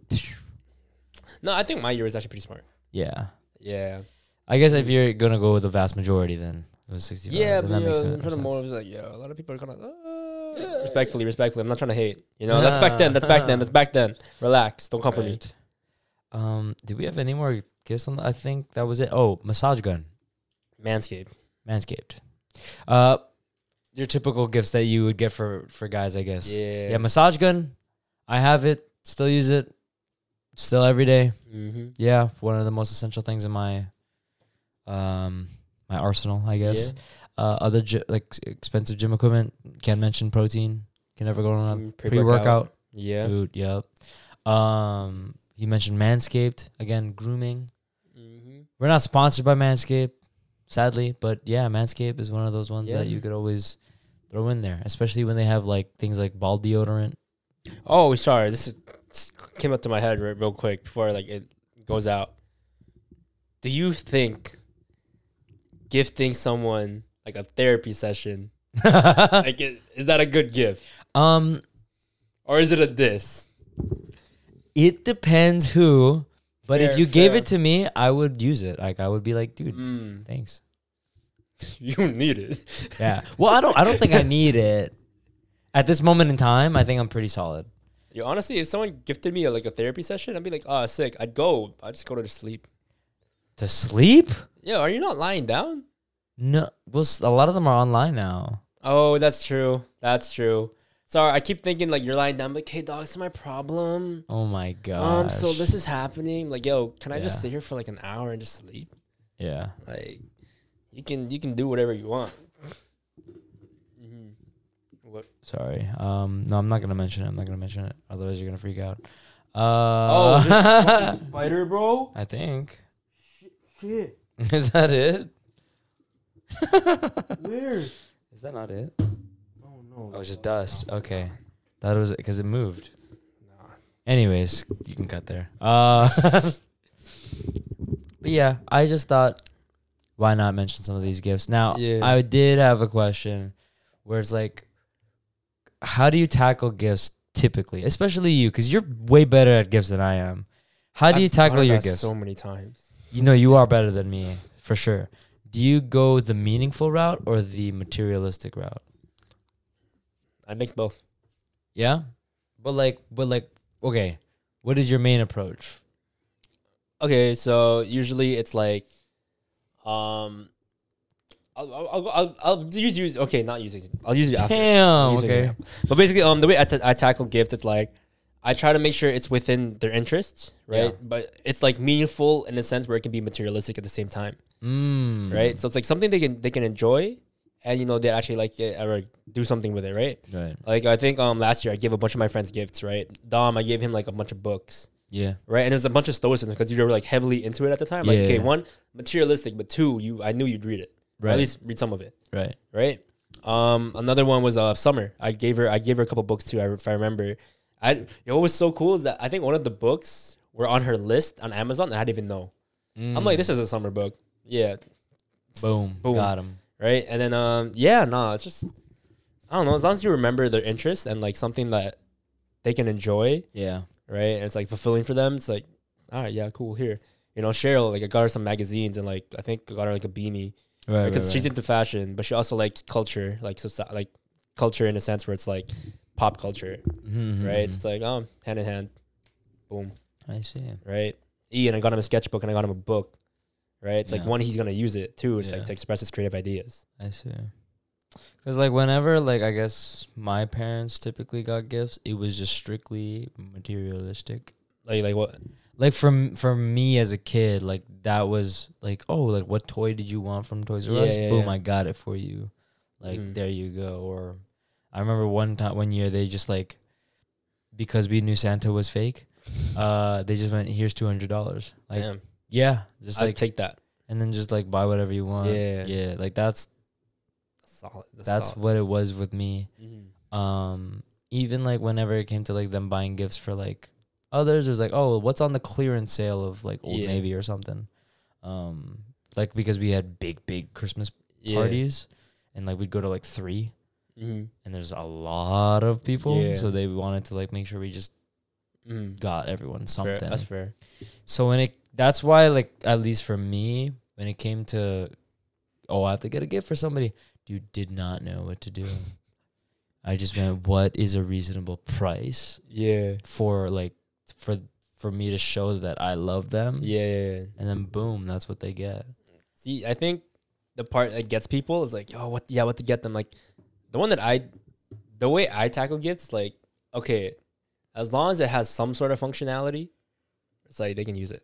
[SPEAKER 1] no, I think my year was actually pretty smart.
[SPEAKER 2] Yeah.
[SPEAKER 1] Yeah,
[SPEAKER 2] I guess if you're gonna go with the vast majority, then it was 65.
[SPEAKER 1] yeah, but
[SPEAKER 2] that makes
[SPEAKER 1] yeah,
[SPEAKER 2] sense-
[SPEAKER 1] for the
[SPEAKER 2] sense.
[SPEAKER 1] more, it was like, yeah, a lot of people are kind of uh, respectfully, respectfully. I'm not trying to hate. You know, that's back then. That's back then. That's back then. Relax. Don't come for me.
[SPEAKER 2] Um, did we have any more gifts on? The, I think that was it. Oh, massage gun,
[SPEAKER 1] Manscaped.
[SPEAKER 2] Manscaped. Uh, your typical gifts that you would get for for guys, I guess.
[SPEAKER 1] Yeah.
[SPEAKER 2] Yeah, massage gun. I have it. Still use it. Still every day.
[SPEAKER 1] mm-hmm.
[SPEAKER 2] Yeah, one of the most essential things in my um my arsenal, I guess. Uh, other gy- like expensive gym equipment. Can't mention protein. Can never go wrong.
[SPEAKER 1] Mm,
[SPEAKER 2] Pre workout.
[SPEAKER 1] Yeah.
[SPEAKER 2] Food. Yep. Um, you mentioned Manscaped again. Grooming.
[SPEAKER 1] Mm-hmm.
[SPEAKER 2] We're not sponsored by Manscaped, sadly, but yeah, Manscaped is one of those ones that you could always throw in there, especially when they have like things like ball deodorant.
[SPEAKER 1] Oh, sorry. This is, came up to my head real quick before like it goes out. Do you think gifting someone like a therapy session like is, is that a good gift
[SPEAKER 2] um,
[SPEAKER 1] or is it a diss?
[SPEAKER 2] it depends who, but if
[SPEAKER 1] Fair,
[SPEAKER 2] you gave it to me, I would use it. Like I would be like, dude,
[SPEAKER 1] Mm,
[SPEAKER 2] thanks.
[SPEAKER 1] you need it.
[SPEAKER 2] Yeah. Well, I don't. I don't think I need it at this moment in time. I think I'm pretty solid.
[SPEAKER 1] You honestly, if someone gifted me a, like a therapy session, I'd be like, oh, sick. I'd go. I'd just go to sleep.
[SPEAKER 2] To sleep?
[SPEAKER 1] Yeah, are you not lying down?
[SPEAKER 2] No. Well, a lot of them are online now.
[SPEAKER 1] Oh, that's true. That's true. Sorry, I keep thinking like you're lying down. I'm like, hey, dog, it's my problem.
[SPEAKER 2] Oh my god.
[SPEAKER 1] Um, so this is happening. Like, yo, can I just sit here for like an hour and just sleep?
[SPEAKER 2] Yeah.
[SPEAKER 1] Like, you can you can do whatever you want. hmm What?
[SPEAKER 2] Sorry. Um. No, I'm not gonna mention it. I'm not gonna mention it. Otherwise, you're gonna freak out. Uh.
[SPEAKER 1] Oh, spider, bro.
[SPEAKER 2] I think.
[SPEAKER 1] Shit.
[SPEAKER 2] Is that it?
[SPEAKER 1] Where?
[SPEAKER 2] Is that not it?
[SPEAKER 1] Oh no.
[SPEAKER 2] Oh, it's just dust. Okay. That was it because it moved.
[SPEAKER 1] Nah.
[SPEAKER 2] Anyways, you can cut there. Uh, but yeah, I just thought, why not mention some of these gifts? Now,
[SPEAKER 1] Yeah.
[SPEAKER 2] I did have a question where it's like, how do you tackle gifts typically, especially you, because you're way better at gifts than I am. How do you
[SPEAKER 1] I've
[SPEAKER 2] tackle your gifts?
[SPEAKER 1] So many times.
[SPEAKER 2] You know, you are better than me for sure. Do you go the meaningful route or the materialistic route?
[SPEAKER 1] I mix both.
[SPEAKER 2] Yeah, but like, but like, okay, what is your main approach?
[SPEAKER 1] Okay, so usually it's like, um, I'll I'll I'll, I'll, use use okay, not use I'll use it after.
[SPEAKER 2] Damn.
[SPEAKER 1] Use it
[SPEAKER 2] Okay.
[SPEAKER 1] But basically, um, the way I I tackle gifts, it's like I try to make sure it's within their interests, right?
[SPEAKER 2] Yeah.
[SPEAKER 1] But it's like meaningful in a sense where it can be materialistic at the same time,
[SPEAKER 2] Mm.
[SPEAKER 1] right? So it's like something they can they can enjoy, and you know they actually like it or do something with it, right?
[SPEAKER 2] Right.
[SPEAKER 1] Like I think um last year I gave a bunch of my friends gifts, right? Dom, I gave him like a bunch of books,
[SPEAKER 2] Yeah.
[SPEAKER 1] right? And it was a bunch of stoicism because you were like heavily into it at the time. Like
[SPEAKER 2] Yeah,
[SPEAKER 1] okay, one materialistic, but two, you I knew you'd read it,
[SPEAKER 2] Right.
[SPEAKER 1] at least read some of it
[SPEAKER 2] right.
[SPEAKER 1] right? Um, another one was uh summer. I gave her I gave her a couple books too. I, if I remember, I you know what was so cool is that I think one of the books were on her list on Amazon. And I didn't even know. I'm like, this is a summer book. Yeah,
[SPEAKER 2] Mm. Boom.
[SPEAKER 1] Boom.
[SPEAKER 2] Got him.
[SPEAKER 1] right. And then um, yeah, no, it's just I don't know. As long as you remember their interests and like something that they can enjoy,
[SPEAKER 2] Yeah.
[SPEAKER 1] right? And it's like fulfilling for them. It's like, all right, yeah, cool. Here, you know, Cheryl, like I got her some magazines and like I think I got her like a beanie
[SPEAKER 2] Right.
[SPEAKER 1] because she's into fashion, but she also likes culture, like so like culture in a sense where it's like pop culture,
[SPEAKER 2] mm-hmm.
[SPEAKER 1] right? It's like um hand in hand, boom,
[SPEAKER 2] I see.
[SPEAKER 1] right? Ian, I got him a sketchbook and I got him a book, right? It's like one he's gonna use it too. It's
[SPEAKER 2] Yeah.
[SPEAKER 1] like to express his creative ideas.
[SPEAKER 2] I see. Cause like whenever like I guess my parents typically got gifts, it was just strictly materialistic.
[SPEAKER 1] Like like what?
[SPEAKER 2] Like from for me as a kid, like that was like oh like what toy did you want from Toys R
[SPEAKER 1] Yeah,
[SPEAKER 2] Us?
[SPEAKER 1] yeah,
[SPEAKER 2] Boom,
[SPEAKER 1] yeah.
[SPEAKER 2] I got it for you. Like
[SPEAKER 1] Mhm.
[SPEAKER 2] there you go. Or I remember one time one year they just like because we knew Santa was fake, uh they just went here's two hundred dollars. Like
[SPEAKER 1] Damn,
[SPEAKER 2] yeah, just
[SPEAKER 1] I'd
[SPEAKER 2] like
[SPEAKER 1] take that.
[SPEAKER 2] and then just like buy whatever you want.
[SPEAKER 1] Yeah.
[SPEAKER 2] yeah. Like that's
[SPEAKER 1] Solid.
[SPEAKER 2] that's
[SPEAKER 1] solid.
[SPEAKER 2] what it was with me.
[SPEAKER 1] Mhm.
[SPEAKER 2] um even like whenever it came to like them buying gifts for like others it was like oh what's on the clearance sale of like old
[SPEAKER 1] Yeah.
[SPEAKER 2] navy or something um like because we had big big christmas
[SPEAKER 1] Yeah.
[SPEAKER 2] parties and like we'd go to like three
[SPEAKER 1] Mhm.
[SPEAKER 2] and there's a lot of people
[SPEAKER 1] Yeah.
[SPEAKER 2] so they wanted to like make sure we just
[SPEAKER 1] Mhm.
[SPEAKER 2] got everyone
[SPEAKER 1] Fair.
[SPEAKER 2] something
[SPEAKER 1] That's fair.
[SPEAKER 2] so when it that's why like at least for me when it came to oh I have to get a gift for somebody, dude did not know what to do. I just went, what is a reasonable price
[SPEAKER 1] Yeah.
[SPEAKER 2] for like for for me to show that I love them?
[SPEAKER 1] Yeah. yeah, yeah.
[SPEAKER 2] And then boom, that's what they get.
[SPEAKER 1] See, I think the part that gets people is like, oh, what? Yeah, what to get them? Like, the one that I, the way I tackle gifts, like, okay, as long as it has some sort of functionality, it's like they can use it.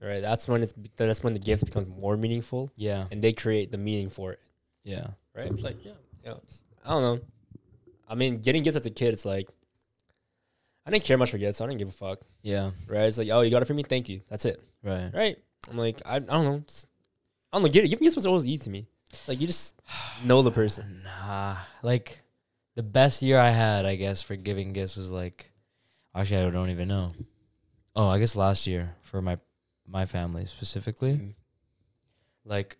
[SPEAKER 1] Right. That's when it's that's when the gifts become more meaningful,
[SPEAKER 2] Yeah.
[SPEAKER 1] and they create the meaning for it.
[SPEAKER 2] Yeah.
[SPEAKER 1] Right. It's like, yeah, yeah. I don't know. I mean, getting gifts as a kid, it's like, I didn't care much for gifts. So I didn't give a fuck.
[SPEAKER 2] Yeah.
[SPEAKER 1] Right. It's like, oh, you got it for me. Thank you. That's it
[SPEAKER 2] Right.
[SPEAKER 1] right? I'm like, I, I don't know. It's- I don't know. Get, giving gifts was always easy to me. Like you just know the person.
[SPEAKER 2] Nah. Like the best year I had, I guess, for giving gifts was like actually I don't even know. Oh, I guess last year for my my family specifically.
[SPEAKER 1] Mhm.
[SPEAKER 2] Like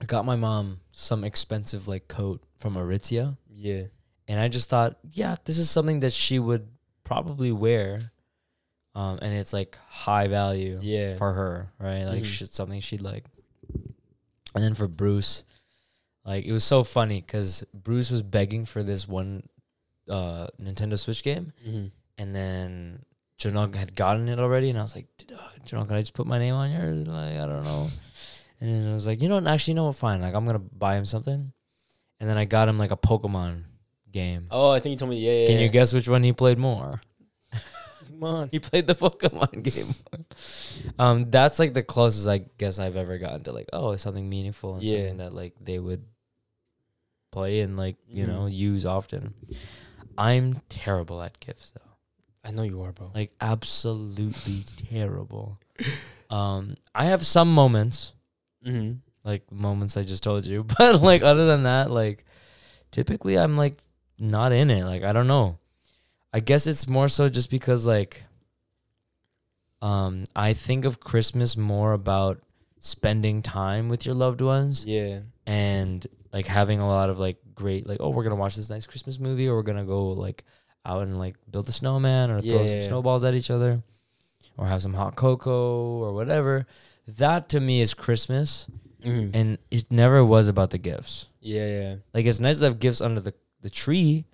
[SPEAKER 2] I got my mom some expensive like coat from Aritzia
[SPEAKER 1] Yeah,
[SPEAKER 2] and I just thought, yeah, this is something that she would probably wear. Um and it's like high value
[SPEAKER 1] yeah,
[SPEAKER 2] for her, right? Like shit, something she'd like. And then for Bruce, like it was so funny because Bruce was begging for this one uh Nintendo Switch game,
[SPEAKER 1] mm-hmm.
[SPEAKER 2] and then Janok had gotten it already, and I was like, "Did, uh, Janok, can I just put my name on yours? Like I don't know. And then I was like, you know, what? actually, you know what? Fine. Like I'm gonna buy him something, and then I got him like a Pokemon game.
[SPEAKER 1] Oh, I think you told me. Yeah, yeah.
[SPEAKER 2] Can you
[SPEAKER 1] yeah.
[SPEAKER 2] guess which one he played more?
[SPEAKER 1] Come on.
[SPEAKER 2] He played the Pokemon game. um, that's like the closest I guess I've ever gotten to like, oh, something meaningful and
[SPEAKER 1] Yeah.
[SPEAKER 2] something that like they would play and like you
[SPEAKER 1] Mhm.
[SPEAKER 2] know use often. I'm terrible at gifts though,
[SPEAKER 1] I know you are, bro.
[SPEAKER 2] like absolutely terrible. Um, I have some moments,
[SPEAKER 1] Mm-hmm.
[SPEAKER 2] like moments I just told you, but like other than that, like typically I'm like not in it. Like I don't know. I guess it's more so just because like um I think of Christmas more about spending time with your loved ones
[SPEAKER 1] Yeah.
[SPEAKER 2] and like having a lot of like great like oh we're gonna watch this nice Christmas movie or we're gonna go like out and like build a snowman or throw some snowballs at each other. or have some hot cocoa or whatever. That to me is Christmas,
[SPEAKER 1] Mhm.
[SPEAKER 2] and it never was about the gifts.
[SPEAKER 1] Yeah, yeah.
[SPEAKER 2] Like it's nice to have gifts under the, the tree,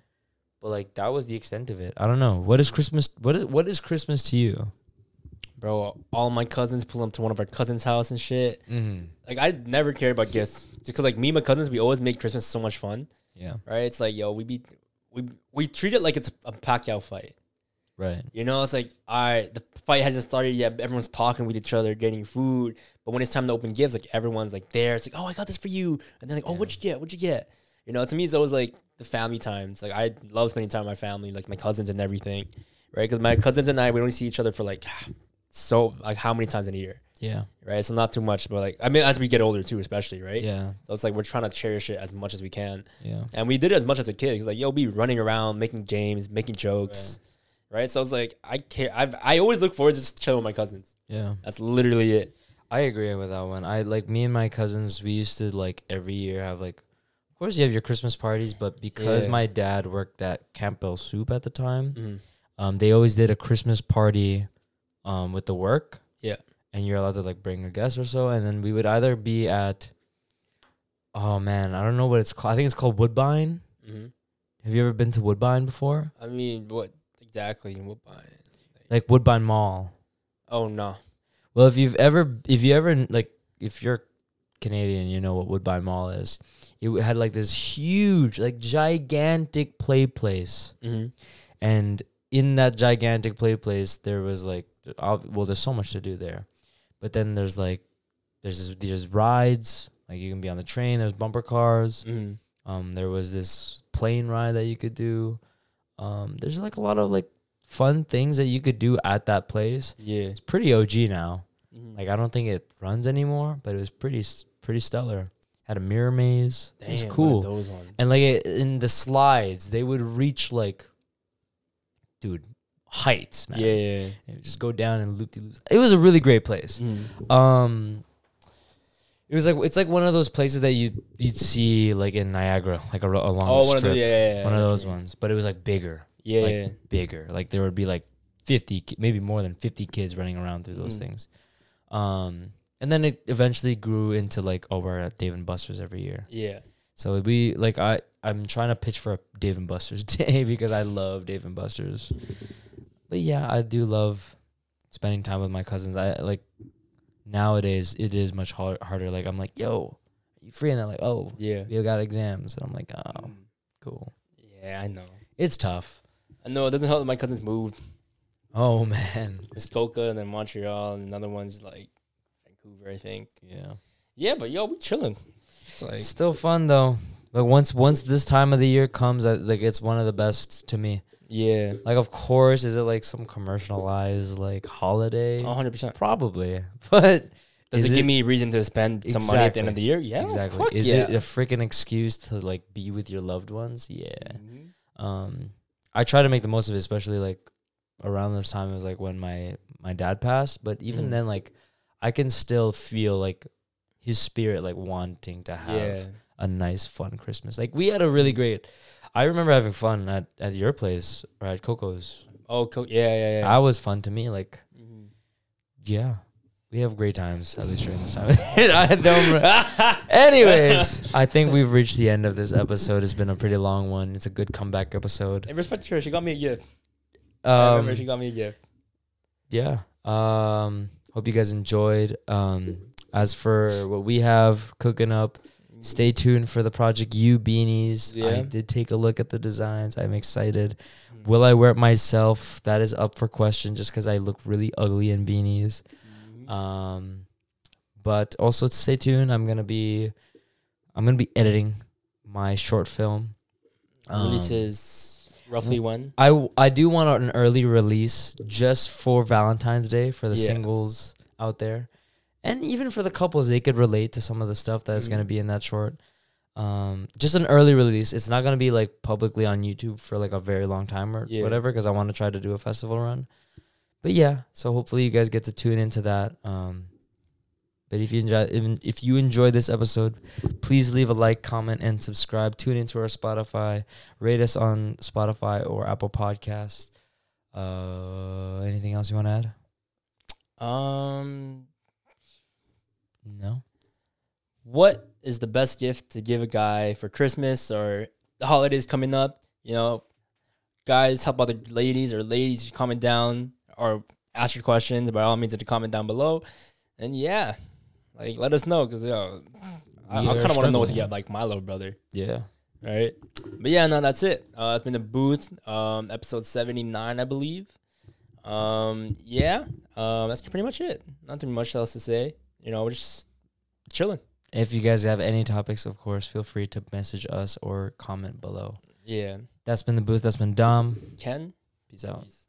[SPEAKER 2] but like that was the extent of it. I don't know. What is Christmas? What is what is Christmas to you?
[SPEAKER 1] Bro, all my cousins pull up to one of our cousins' house and shit.
[SPEAKER 2] Mm-hmm.
[SPEAKER 1] Like I never cared about gifts, because like me and my cousins, we always make Christmas so much fun,
[SPEAKER 2] Yeah.
[SPEAKER 1] right? It's like yo, we be we we treat it like it's a Pacquiao fight.
[SPEAKER 2] Right.
[SPEAKER 1] You know, it's like all right, the fight hasn't started yet. Everyone's talking with each other, getting food. But when it's time to open gifts, like everyone's like there. It's like, oh, I got this for you, and then like, oh, what'd you get? What'd you get? You know, to me, it's always like the family times. Like I love spending time with my family, like my cousins and everything, right? Because my cousins and I, we only see each other for like so like how many times in a year,
[SPEAKER 2] Yeah.
[SPEAKER 1] right? So not too much, but like I mean, as we get older too, especially, right?
[SPEAKER 2] Yeah.
[SPEAKER 1] So it's like we're trying to cherish it as much as we can,
[SPEAKER 2] Yeah.
[SPEAKER 1] and we did it as much as a kid. It's like yo, be running around, making games, making jokes, right? So it's like I care. I've I always look forward to just chilling with my cousins.
[SPEAKER 2] Yeah.
[SPEAKER 1] That's literally it.
[SPEAKER 2] I agree with that one. I like me and my cousins. We used to like every year have like, of course you have your Christmas parties, but because
[SPEAKER 1] Yeah.
[SPEAKER 2] my dad worked at Campbell Soup at the time,
[SPEAKER 1] Mhm.
[SPEAKER 2] um, they always did a Christmas party, um, with the work.
[SPEAKER 1] Yeah.
[SPEAKER 2] and you're allowed to like bring a guest or so, and then we would either be at, oh man, I don't know what it's called. I think it's called Woodbine.
[SPEAKER 1] Mm-hmm.
[SPEAKER 2] Have you ever been to Woodbine before?
[SPEAKER 1] I mean, what exactly? By?
[SPEAKER 2] Like Woodbine Mall.
[SPEAKER 1] Oh no.
[SPEAKER 2] Well, if you've ever, if you ever like, if you're Canadian, you know what Woodbine Mall is. It had like this huge, like gigantic play place,
[SPEAKER 1] Mm-hmm.
[SPEAKER 2] and in that gigantic play place, there was like, well, there's so much to do there, but then there's like, there's this, there's rides, like you can be on the train. There's bumper cars.
[SPEAKER 1] Mm-hmm.
[SPEAKER 2] Um, there was this plane ride that you could do. Um, there's like a lot of like fun things that you could do at that place.
[SPEAKER 1] Yeah.
[SPEAKER 2] It's pretty OG now.
[SPEAKER 1] Mhm.
[SPEAKER 2] Like I don't think it runs anymore, but it was pretty pretty stellar. Had a mirror maze. it was
[SPEAKER 1] Damn,
[SPEAKER 2] cool.
[SPEAKER 1] Those ones.
[SPEAKER 2] And like in the slides, they would reach like, dude, heights, man.
[SPEAKER 1] Yeah. yeah, yeah.
[SPEAKER 2] Just go down and loop de loops. It was a really great place.
[SPEAKER 1] Mhm.
[SPEAKER 2] Um, it was like it's like one of those places that you you'd see like in Niagara, like a, along
[SPEAKER 1] Oh,
[SPEAKER 2] the
[SPEAKER 1] one of
[SPEAKER 2] strip.
[SPEAKER 1] those. Yeah, yeah,
[SPEAKER 2] one of those ones, but it was like bigger,
[SPEAKER 1] Yeah.
[SPEAKER 2] like,
[SPEAKER 1] yeah.
[SPEAKER 2] bigger. Like there would be like fifty, maybe more than fifty kids running around through those
[SPEAKER 1] Mm.
[SPEAKER 2] things. Um, and then it eventually grew into like, oh, we're at Dave and Buster's every year.
[SPEAKER 1] Yeah.
[SPEAKER 2] So we like I I'm trying to pitch for a Dave and Buster's day because I love Dave and Buster's. But yeah, I do love spending time with my cousins. I like nowadays it is much hard, harder. Like I'm like, yo, are you free? And they're like, oh,
[SPEAKER 1] Yeah.
[SPEAKER 2] we got exams, and I'm like, oh,
[SPEAKER 1] Mm.
[SPEAKER 2] cool.
[SPEAKER 1] Yeah, I know.
[SPEAKER 2] It's tough.
[SPEAKER 1] I know it doesn't help that my cousins moved.
[SPEAKER 2] Oh man,
[SPEAKER 1] Muskoka and then Montreal and another one's like Vancouver, I think.
[SPEAKER 2] yeah.
[SPEAKER 1] Yeah, but yo, we chilling. It's like
[SPEAKER 2] It's still fun though. But once once this time of the year comes, I, like it's one of the best to me.
[SPEAKER 1] yeah,
[SPEAKER 2] Like, of course, is it like some commercialized like holiday?
[SPEAKER 1] hundred percent.
[SPEAKER 2] Probably, but
[SPEAKER 1] Does
[SPEAKER 2] Is
[SPEAKER 1] it, give me a reason to spend some money at the end of the year? Yeah,
[SPEAKER 2] exactly.
[SPEAKER 1] fuck
[SPEAKER 2] Is
[SPEAKER 1] yeah.
[SPEAKER 2] it a freaking excuse to like be with your loved ones? Yeah.
[SPEAKER 1] Mhm.
[SPEAKER 2] Um, I try to make the most of it, especially like around this time. It was like when my my dad passed, but even
[SPEAKER 1] Mhm.
[SPEAKER 2] then, like I can still feel like his spirit, like wanting to have
[SPEAKER 1] Yeah.
[SPEAKER 2] a nice, fun Christmas. Like we had a really great. I remember having fun at, at your place or at Coco's.
[SPEAKER 1] Oh, co- yeah, yeah, yeah.
[SPEAKER 2] That was fun to me. Like,
[SPEAKER 1] Mhm.
[SPEAKER 2] yeah, we have great times at least during this time. I don't. Anyways, I think we've reached the end of this episode. It's been a pretty long one. It's a good comeback episode.
[SPEAKER 1] In respect to her, she got me a gift. I remember
[SPEAKER 2] Um,
[SPEAKER 1] she got me a gift.
[SPEAKER 2] yeah. Um, hope you guys enjoyed. Um, as for what we have cooking up, stay tuned for the Project U beanies. I did take a look at the designs. I'm excited. Will I wear it myself? That is up for question just because I look really ugly in beanies.
[SPEAKER 1] Mhm.
[SPEAKER 2] Um, but also to stay tuned. I'm gonna be, I'm gonna be editing my short film. Um,
[SPEAKER 1] Releases roughly when?
[SPEAKER 2] I I do want an early release just for Valentine's Day for the
[SPEAKER 1] Yeah.
[SPEAKER 2] singles out there, and even for the couples. They could relate to some of the stuff that's gonna
[SPEAKER 1] Mhm.
[SPEAKER 2] be in that short. Um, just an early release. It's not gonna be like publicly on YouTube for like a very long time or
[SPEAKER 1] Yeah.
[SPEAKER 2] whatever, because I want to try to do a festival run. But yeah, so hopefully you guys get to tune into that. Um, but if you enjoy, even if you enjoyed this episode, please leave a like, comment, and subscribe. Tune into our Spotify, rate us on Spotify or Apple Podcasts. Uh, anything else you want to add?
[SPEAKER 1] Um,
[SPEAKER 2] No.
[SPEAKER 1] what is the best gift to give a guy for Christmas or the holidays coming up? You know, guys, help other ladies or ladies comment down or ask your questions by all means the comment down below. And yeah, like let us know because yo, I, I kind of want to know what to get like my little brother.
[SPEAKER 2] Yeah.
[SPEAKER 1] Right. But yeah, no, that's it. Uh, it's been the booth, um, episode seventy nine, I believe. Um, yeah, um, that's pretty much it. Nothing much else to say. You know, we're just chilling.
[SPEAKER 2] If you guys have any topics, of course, feel free to message us or comment below.
[SPEAKER 1] Yeah.
[SPEAKER 2] That's been the booth. That's been Dom.
[SPEAKER 1] Ken.
[SPEAKER 2] Peace out.
[SPEAKER 1] Peace.